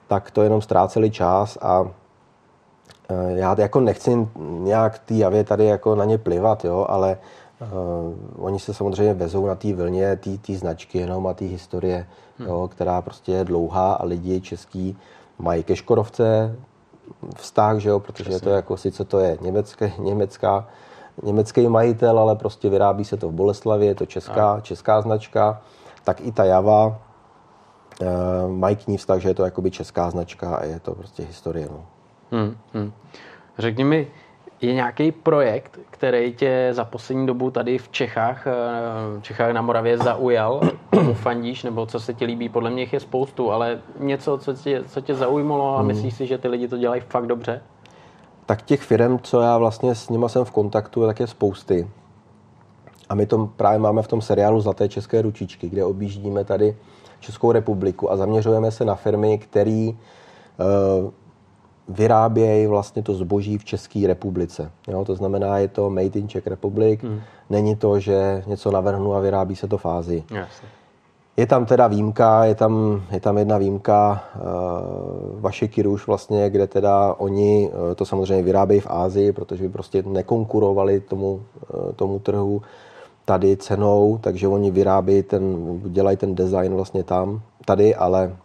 tak to jenom ztráceli čas a eh, já jako nechci nějak ty javě tady jako na ně plivat, jo, ale uh, oni se samozřejmě vezou na té vlně té značky jenom a té historie, hmm. jo, která prostě je dlouhá a lidi český mají ke Škodovce vztah, že jo, protože Přesně. to jako, sice to je německé, německá, německý majitel, ale prostě vyrábí se to v Boleslavě, je to česká, česká značka, tak i ta Java e, mají k ní vztah, že je to jakoby česká značka a je to prostě historie. No. Hmm, hmm. Řekni mi, je nějaký projekt, který tě za poslední dobu tady v Čechách, eh, v Čechách na Moravě zaujal, fandíš, nebo co se ti líbí? Podle mě je spoustu, ale něco, co tě, co tě zaujmulo a hmm. myslíš si, že ty lidi to dělají fakt dobře? Tak těch firm, co já vlastně s nima jsem v kontaktu, tak je spousty. A my to právě máme v tom seriálu Zlaté české ručičky, kde objíždíme tady Českou republiku a zaměřujeme se na firmy, které uh, vyrábějí vlastně to zboží v České republice. Jo, to znamená, je to made in Czech Republic, hmm. není to, že něco navrhnu a vyrábí se to v Ázii. Jasně. Je tam teda výjimka, je tam, je tam jedna výjimka, uh, vaše Kiruš vlastně, kde teda oni uh, to samozřejmě vyrábějí v Ázii, protože by prostě nekonkurovali tomu, uh, tomu trhu tady cenou, takže oni vyrábějí ten, dělají ten design vlastně tam, tady, ale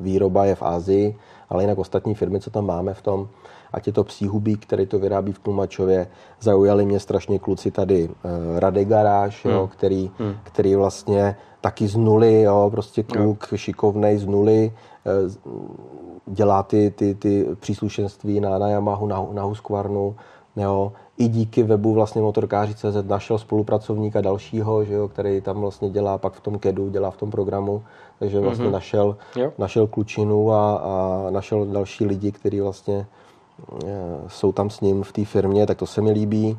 výroba je v Ázii ale jinak ostatní firmy, co tam máme v tom, ať je to Psíhubík, který to vyrábí v Tlumačově, zaujali mě strašně kluci tady uh, Rade Garáž, hmm. jo, který, hmm. který vlastně taky z nuly, jo, prostě kluk jo. šikovnej z nuly, uh, dělá ty, ty, ty příslušenství na, na Yamahu, na, na Husqvarnu, jo, i díky webu vlastně motorkáři.cz našel spolupracovníka dalšího, že jo, který tam vlastně dělá pak v tom KEDu, dělá v tom programu, takže vlastně mm-hmm. našel, našel klučinu a, a našel další lidi, kteří vlastně e, jsou tam s ním v té firmě, tak to se mi líbí.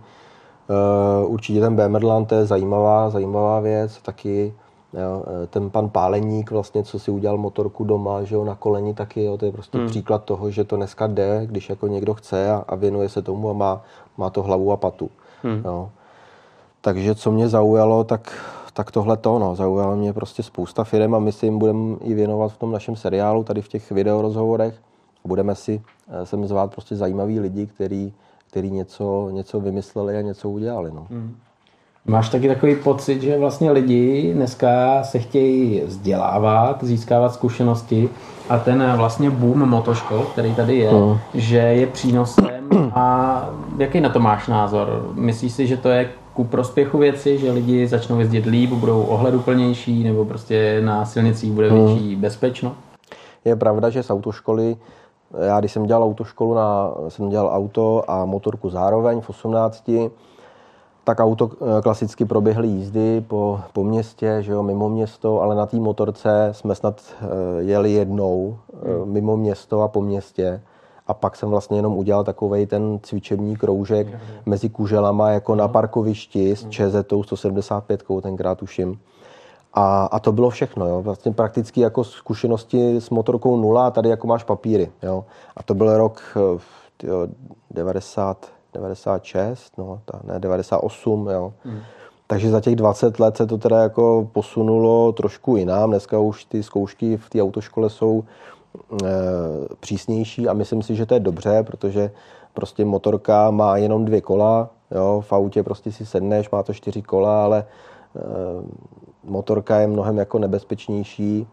E, určitě ten Bemerland, to je zajímavá, zajímavá věc, taky Jo, e, ten pan Páleník, vlastně, co si udělal motorku doma, že jo, na koleni taky, jo, to je prostě hmm. příklad toho, že to dneska jde, když jako někdo chce a, a věnuje se tomu a má, má to hlavu a patu. Hmm. Jo. Takže co mě zaujalo, tak, tak tohle to, no, zaujalo mě prostě spousta firm a my si jim budeme i věnovat v tom našem seriálu, tady v těch videorozhovorech. Budeme si e, sem zvát prostě zajímavý lidi, který, který něco, něco vymysleli a něco udělali. No. Hmm. Máš taky takový pocit, že vlastně lidi dneska se chtějí vzdělávat, získávat zkušenosti a ten vlastně boom motoškol, který tady je, mm. že je přínosem a jaký na to máš názor? Myslíš si, že to je ku prospěchu věci, že lidi začnou jezdit líp, budou ohleduplnější nebo prostě na silnicích bude hmm. větší hmm. bezpečno? Je pravda, že z autoškoly, já když jsem dělal autoškolu, na, jsem dělal auto a motorku zároveň v 18, tak auto eh, klasicky proběhly jízdy po, po městě, že jo, mimo město, ale na té motorce jsme snad eh, jeli jednou hmm. mimo město a po městě a pak jsem vlastně jenom udělal takový ten cvičební kroužek je. mezi kuželama jako na parkovišti s ČZ 175, tenkrát tuším. A, a to bylo všechno, jo. Vlastně prakticky jako zkušenosti s motorkou nula a tady jako máš papíry, jo. A to byl rok tyjo, 90, 96, no, ta, ne, 98, jo. Hmm. Takže za těch 20 let se to teda jako posunulo trošku jinam. Dneska už ty zkoušky v té autoškole jsou přísnější a myslím si, že to je dobře, protože prostě motorka má jenom dvě kola, jo, v autě prostě si sedneš, má to čtyři kola, ale e, motorka je mnohem jako nebezpečnější,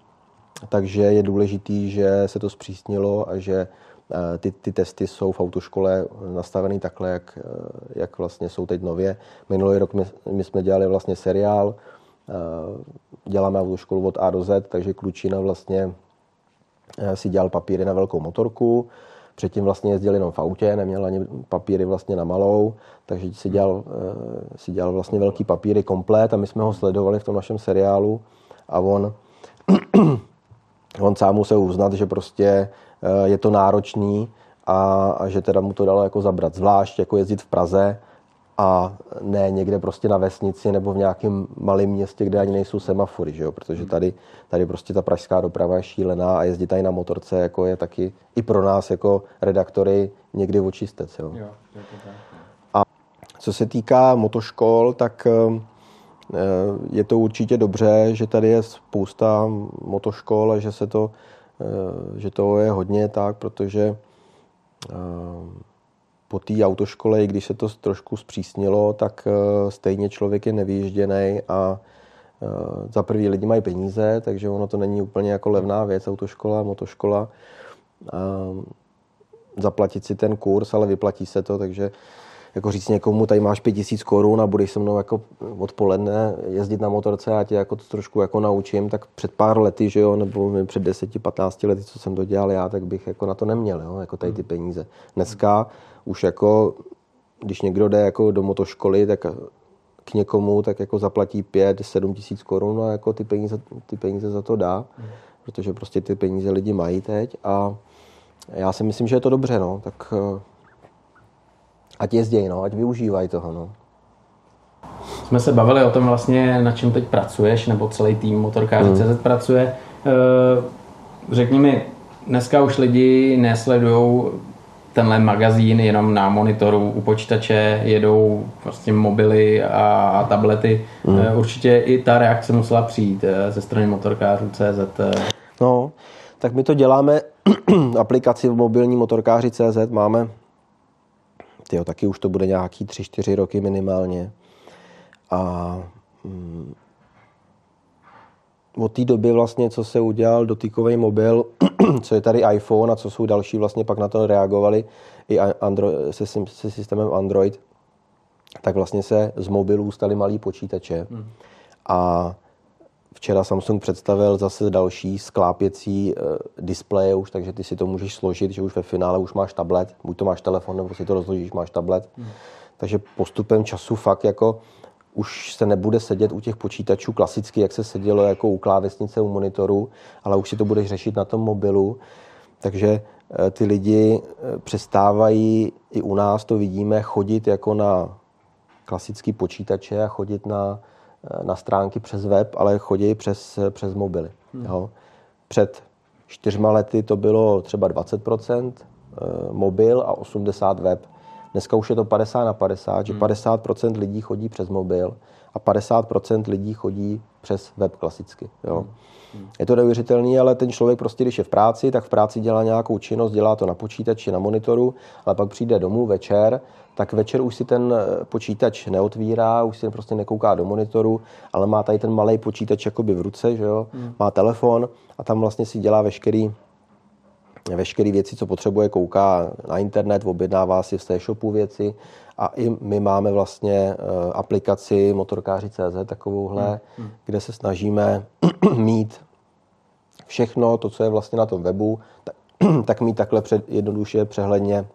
takže je důležitý, že se to zpřísnilo a že e, ty, ty testy jsou v autoškole nastaveny takhle, jak, jak vlastně jsou teď nově. Minulý rok my, my jsme dělali vlastně seriál, děláme autoškolu od A do Z, takže klučina vlastně Eh, si dělal papíry na velkou motorku, předtím vlastně jezdil jenom v autě, neměl ani papíry vlastně na malou, takže si dělal, eh, si dělal vlastně velký papíry komplet a my jsme ho sledovali v tom našem seriálu a on, on sám musel uznat, že prostě eh, je to náročný a, a že teda mu to dalo jako zabrat. Zvlášť jako jezdit v Praze, a ne někde prostě na vesnici nebo v nějakém malém městě, kde ani nejsou semafory, že jo? protože hmm. tady, tady prostě ta pražská doprava je šílená a jezdit tady na motorce jako je taky i pro nás jako redaktory někdy očistec. Jo? Jo, to tak. A co se týká motoškol, tak eh, je to určitě dobře, že tady je spousta motoškol a že se to, eh, že to je hodně tak, protože eh, po té autoškole, i když se to trošku zpřísnilo, tak eh, stejně člověk je nevýježděný a eh, za prvý lidi mají peníze, takže ono to není úplně jako levná věc, autoškola, motoškola. Zaplatit si ten kurz, ale vyplatí se to, takže jako říct někomu, tady máš 5000 korun a budeš se mnou jako odpoledne jezdit na motorce a tě jako to trošku jako naučím, tak před pár lety, že jo, nebo před 10-15 lety, co jsem to dělal já, tak bych jako na to neměl, jo, jako tady ty peníze. Dneska už jako, když někdo jde jako do motoškoly, tak k někomu tak jako zaplatí 5-7 tisíc korun a jako ty peníze, ty peníze za to dá, mm. protože prostě ty peníze lidi mají teď a já si myslím, že je to dobře, no, tak ať jezdějí, no, ať využívají toho, no. Jsme se bavili o tom vlastně, na čem teď pracuješ, nebo celý tým Motorkáři mm. CZ pracuje. Eh, řekni mi, dneska už lidi nesledují tenhle magazín jenom na monitoru u počítače, jedou vlastně mobily a, tablety. Mm. Určitě i ta reakce musela přijít eh, ze strany motorkářů CZ. No, tak my to děláme aplikaci v mobilní motorkáři CZ máme tyjo, taky už to bude nějaký 3-4 roky minimálně. A mm, od té doby vlastně, co se udělal dotykový mobil, co je tady iPhone a co jsou další, vlastně pak na to reagovali i Android, se, se systémem Android, tak vlastně se z mobilů staly malý počítače. Hmm. A včera Samsung představil zase další sklápěcí uh, displeje už, takže ty si to můžeš složit, že už ve finále už máš tablet, buď to máš telefon, nebo si to rozložíš, máš tablet. Hmm. Takže postupem času fakt jako už se nebude sedět u těch počítačů klasicky, jak se sedělo jako u klávesnice, u monitoru, ale už si to budeš řešit na tom mobilu. Takže eh, ty lidi eh, přestávají, i u nás to vidíme, chodit jako na klasický počítače a chodit na, na stránky přes web, ale chodí přes, přes mobily. Hmm. Jo. Před čtyřma lety to bylo třeba 20% mobil a 80 web. Dneska už je to 50 na 50, že 50% hmm. lidí chodí přes mobil a 50% lidí chodí přes web klasicky. Jo. Je to neuvěřitelný, ale ten člověk prostě, když je v práci, tak v práci dělá nějakou činnost, dělá to na počítači, na monitoru, ale pak přijde domů večer, tak večer už si ten eh, počítač neotvírá, už si prostě nekouká do monitoru, ale má tady ten malý počítač jakoby v ruce, že jo? Hmm. má telefon a tam vlastně si dělá veškerý veškeré věci, co potřebuje, kouká na internet, objednává si v shopu věci a i my máme vlastně uh, aplikaci motorkáři.cz takovouhle, hmm. hmm. kde se snažíme mít všechno to, co je vlastně na tom webu, tak, tak mít takhle před, jednoduše, přehledně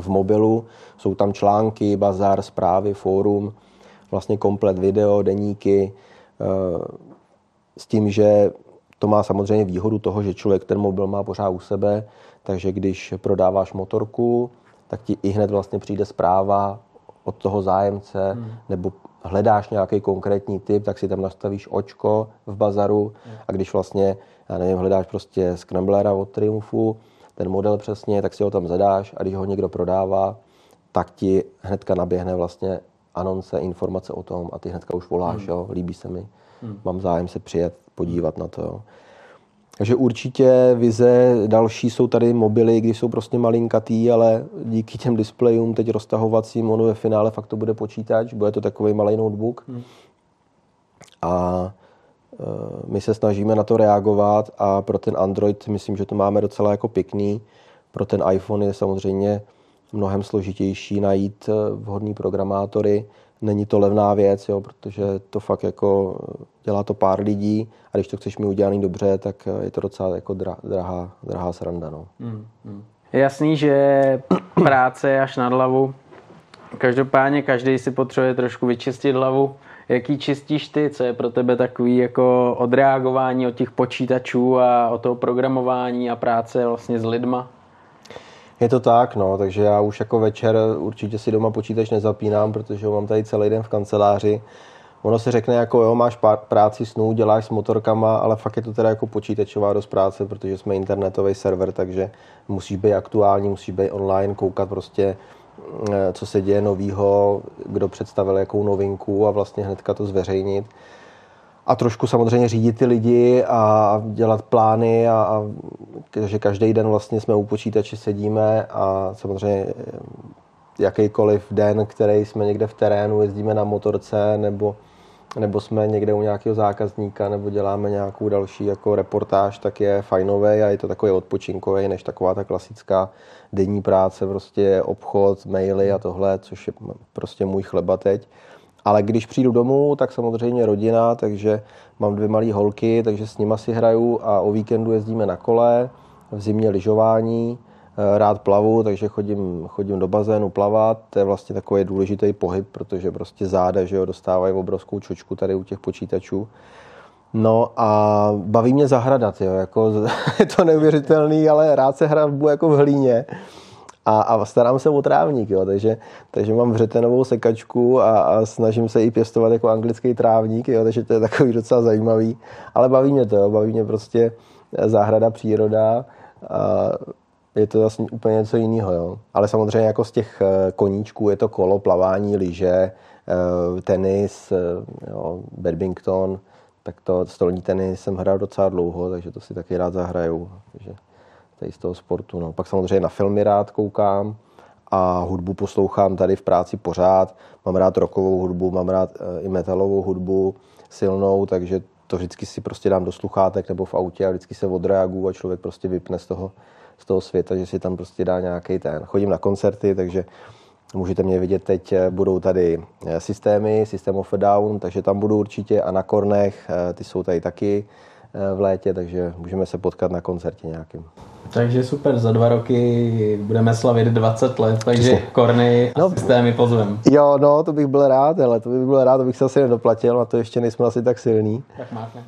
v mobilu. Jsou tam články, bazar, zprávy, fórum, vlastně komplet video, deníky, uh, s tím, že to má samozřejmě výhodu toho, že člověk ten mobil má pořád u sebe, takže když prodáváš motorku, tak ti i hned vlastně přijde zpráva od toho zájemce, hmm. nebo hledáš nějaký konkrétní typ, tak si tam nastavíš očko v bazaru hmm. a když vlastně, já nevím, hledáš prostě Scramblera od Triumfu, ten model přesně, tak si ho tam zadáš a když ho někdo prodává, tak ti hnedka naběhne vlastně anonce, informace o tom a ty hnedka už voláš, hmm. jo, líbí se mi, hmm. mám zájem se přijet, podívat na to. Jo. Takže určitě vize další jsou tady mobily, když jsou prostě malinkatý, ale díky těm displejům teď roztahovacím, ono ve finále fakt to bude počítač, bude to takový malý notebook. Hmm. A e, my se snažíme na to reagovat a pro ten Android myslím, že to máme docela jako pěkný. Pro ten iPhone je samozřejmě mnohem složitější najít e, vhodný programátory není to levná věc, jo, protože to fakt jako dělá to pár lidí a když to chceš mi udělaný dobře, tak je to docela jako drahá, drahá sranda. No. Mm, mm. Je jasný, že práce je až nad hlavu. Každopádně každý si potřebuje trošku vyčistit hlavu. Jaký čistíš ty? Co je pro tebe takový jako odreagování od těch počítačů a od toho programování a práce vlastně s lidma? Je to tak, no, takže já už jako večer určitě si doma počítač nezapínám, protože ho mám tady celý den v kanceláři. Ono se řekne jako jo, máš práci snů, děláš s motorkama, ale fakt je to teda jako počítačová dost práce, protože jsme internetový server, takže musíš být aktuální, musíš být online, koukat prostě, eh, co se děje novýho, kdo představil jakou novinku a vlastně hnedka to zveřejnit a trošku samozřejmě řídit ty lidi a dělat plány a, a že každý den vlastně jsme u počítače sedíme a samozřejmě eh, jakýkoliv den, který jsme někde v terénu, jezdíme na motorce nebo, nebo jsme někde u nějakého zákazníka nebo děláme nějakou další jako reportáž, tak je fajnový a je to takový odpočinkový, než taková ta klasická denní práce, prostě obchod, maily a tohle, což je prostě můj chleba teď. Ale když přijdu domů, tak samozřejmě rodina, takže mám dvě malé holky, takže s nima si hraju a o víkendu jezdíme na kole, v zimě lyžování, eh, rád plavu, takže chodím, chodím do bazénu plavat. To je vlastně takový důležitý pohyb, protože prostě záda že jo, dostávají obrovskou čočku tady u těch počítačů. No a baví mě zahradat, jo, jako, je to neuvěřitelný, ale rád se hrabu jako v hlíně a, a starám se o trávník, jo, takže, takže mám vřetenovou sekačku a, a snažím se i pěstovat jako anglický trávník, jo, takže to je takový docela zajímavý, ale baví mě to, jo, baví mě prostě zahrada, příroda a je to vlastně úplně něco jiného, jo. Ale samozřejmě jako z těch eh, koníčků je to kolo, plavání, lyže, eh, tenis, eh, jo, badminton, tak to stolní tenis jsem hrál docela dlouho, takže to si taky rád zahraju. Takže tady z toho sportu. No. Pak samozřejmě na filmy rád koukám a hudbu poslouchám tady v práci pořád. Mám rád rockovou hudbu, mám rád eh, i metalovou hudbu silnou, takže to vždycky si prostě dám do sluchátek nebo v autě a vždycky se odreaguju a člověk prostě vypne z toho, z toho světa, že si tam prostě dá nějaký ten. Chodím na koncerty, takže můžete mě vidět teď, eh, budou tady eh, systémy, System of a Down, takže tam budu určitě a na Kornech, ty jsou tady taky v létě, takže můžeme se potkat na koncertě nějakým. Takže super, za dva roky budeme slavit 20 let, takže Přesně. korny a no, systémy pozvem. Jo, no, to bych byl rád, ale to bych byl rád, to bych se asi nedoplatil, a to ještě nejsme asi tak silní. Tak mákneme.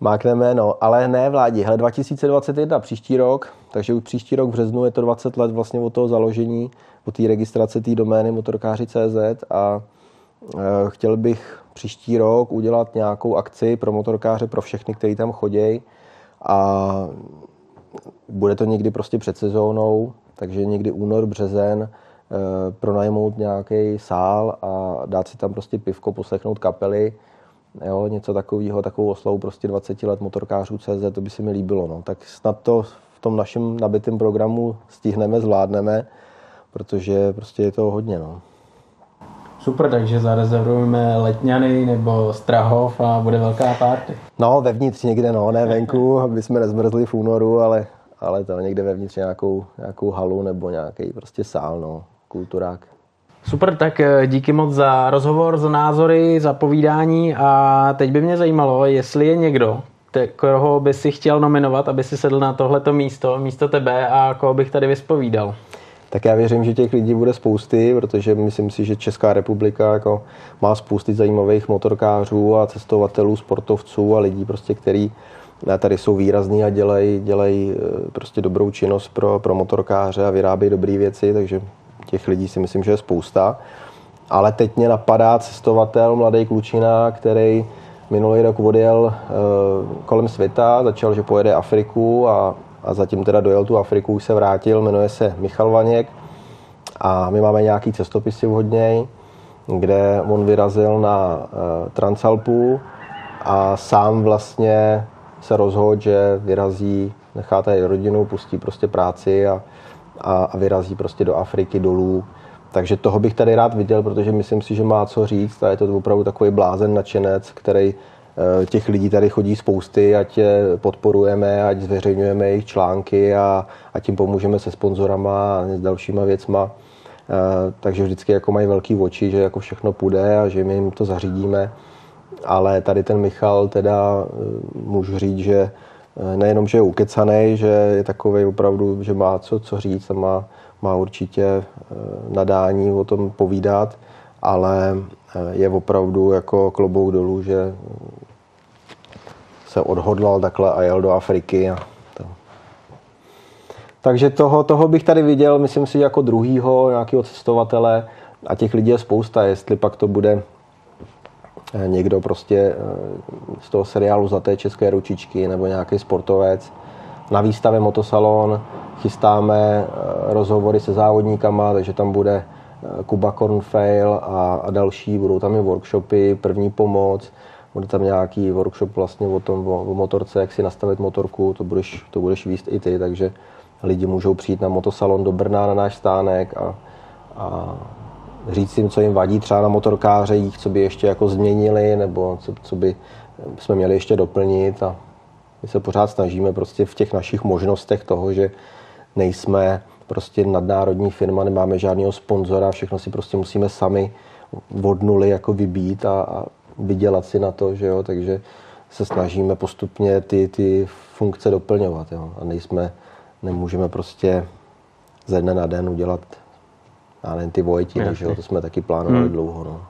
Mákneme, no, ale ne vládí. Hele, 2021, příští rok, takže už příští rok v březnu je to 20 let vlastně od toho založení, od té registrace té domény motorkáři.cz a e, chtěl bych příští rok udělat nějakou akci pro motorkáře, pro všechny, kteří tam chodí a bude to někdy prostě před sezónou, takže někdy únor, březen, pronajmout nějaký sál a dát si tam prostě pivko, poslechnout kapely, jo, něco takového, takovou oslavu prostě 20 let motorkářů CZ, to by se mi líbilo. No. Tak snad to v tom našem nabitém programu stihneme, zvládneme, protože prostě je to hodně. No. Super, takže zarezervujeme Letňany nebo Strahov a bude velká party. No, vevnitř někde, no, ne venku, aby jsme nezmrzli v únoru, ale, ale to někde vevnitř nějakou, nějakou halu nebo nějaký prostě sál, no, kulturák. Super, tak eh, díky moc za rozhovor, za názory, za povídání a teď by mě zajímalo, jestli je někdo, koho by si chtěl nominovat, aby si sedl na tohleto místo, místo tebe a koho bych tady vyspovídal tak já věřím, že těch lidí bude spousty, protože myslím si, že Česká republika jako má spousty zajímavých motorkářů a cestovatelů, sportovců a lidí, prostě, který tady jsou výrazní a dělají, dělají eh, prostě dobrou činnost pro, pro motorkáře a vyrábějí dobré věci, takže těch lidí si myslím, že je spousta. Ale teď mě napadá cestovatel, mladý klučina, který minulý rok odjel e, kolem světa, začal, že pojede Afriku a a zatím teda dojel tu Afriku, už se vrátil, jmenuje se Michal Vaněk a my máme nějaký cestopisy od kde on vyrazil na uh, Transalpu a sám vlastně se rozhodl, že vyrazí, nechá tady rodinu, pustí prostě práci a, a, a vyrazí prostě do Afriky dolů. Takže toho bych tady rád viděl, protože myslím si, že má co říct a je to opravdu takový blázen nadšenec, který Eh, těch lidí tady chodí spousty, ať podporujeme, ať zveřejňujeme jejich články a, a tím pomůžeme se sponzorama a s dalšíma věcma. Eh, takže vždycky jako mají velký oči, že jako všechno půjde a že my jim to zařídíme. Ale tady ten Michal teda eh, můžu říct, že nejenom, že je ukecaný, že je takový opravdu, že má co, co říct a má, má určitě nadání o tom povídat, ale je opravdu jako klobouk dolů, že se odhodlal takhle a jel do Afriky. A to. Takže toho, toho bych tady viděl, myslím si, jako druhýho nějakého cestovatele a těch lidí je spousta, jestli pak to bude eh, někdo prostě eh, z toho seriálu té české ručičky nebo nějaký sportovec. Na výstavě Motosalon chystáme eh, rozhovory se závodníkama, takže tam bude Kuba Cornfail a, a další, budou tam i workshopy, první pomoc, bude tam nějaký workshop vlastně o tom, o, o motorce, jak si nastavit motorku, to budeš, to budeš víst i ty, takže lidi můžou přijít na motosalon do Brna na náš stánek a, a říct jim, co jim vadí třeba na motorkářejích, co by ještě jako změnili, nebo co, co by jsme měli ještě doplnit a my se pořád snažíme prostě v těch našich možnostech toho, že nejsme prostě nadnárodní firma, nemáme žádného sponzora, všechno si prostě musíme sami od nuly jako vybít a, a vydělat si na to, že jo, takže se snažíme postupně ty, ty funkce doplňovat, jo, a nejsme, nemůžeme prostě ze dne na den udělat já nevím, ty Vojtiny, že jo, to jsme taky plánovali hmm. dlouho, no.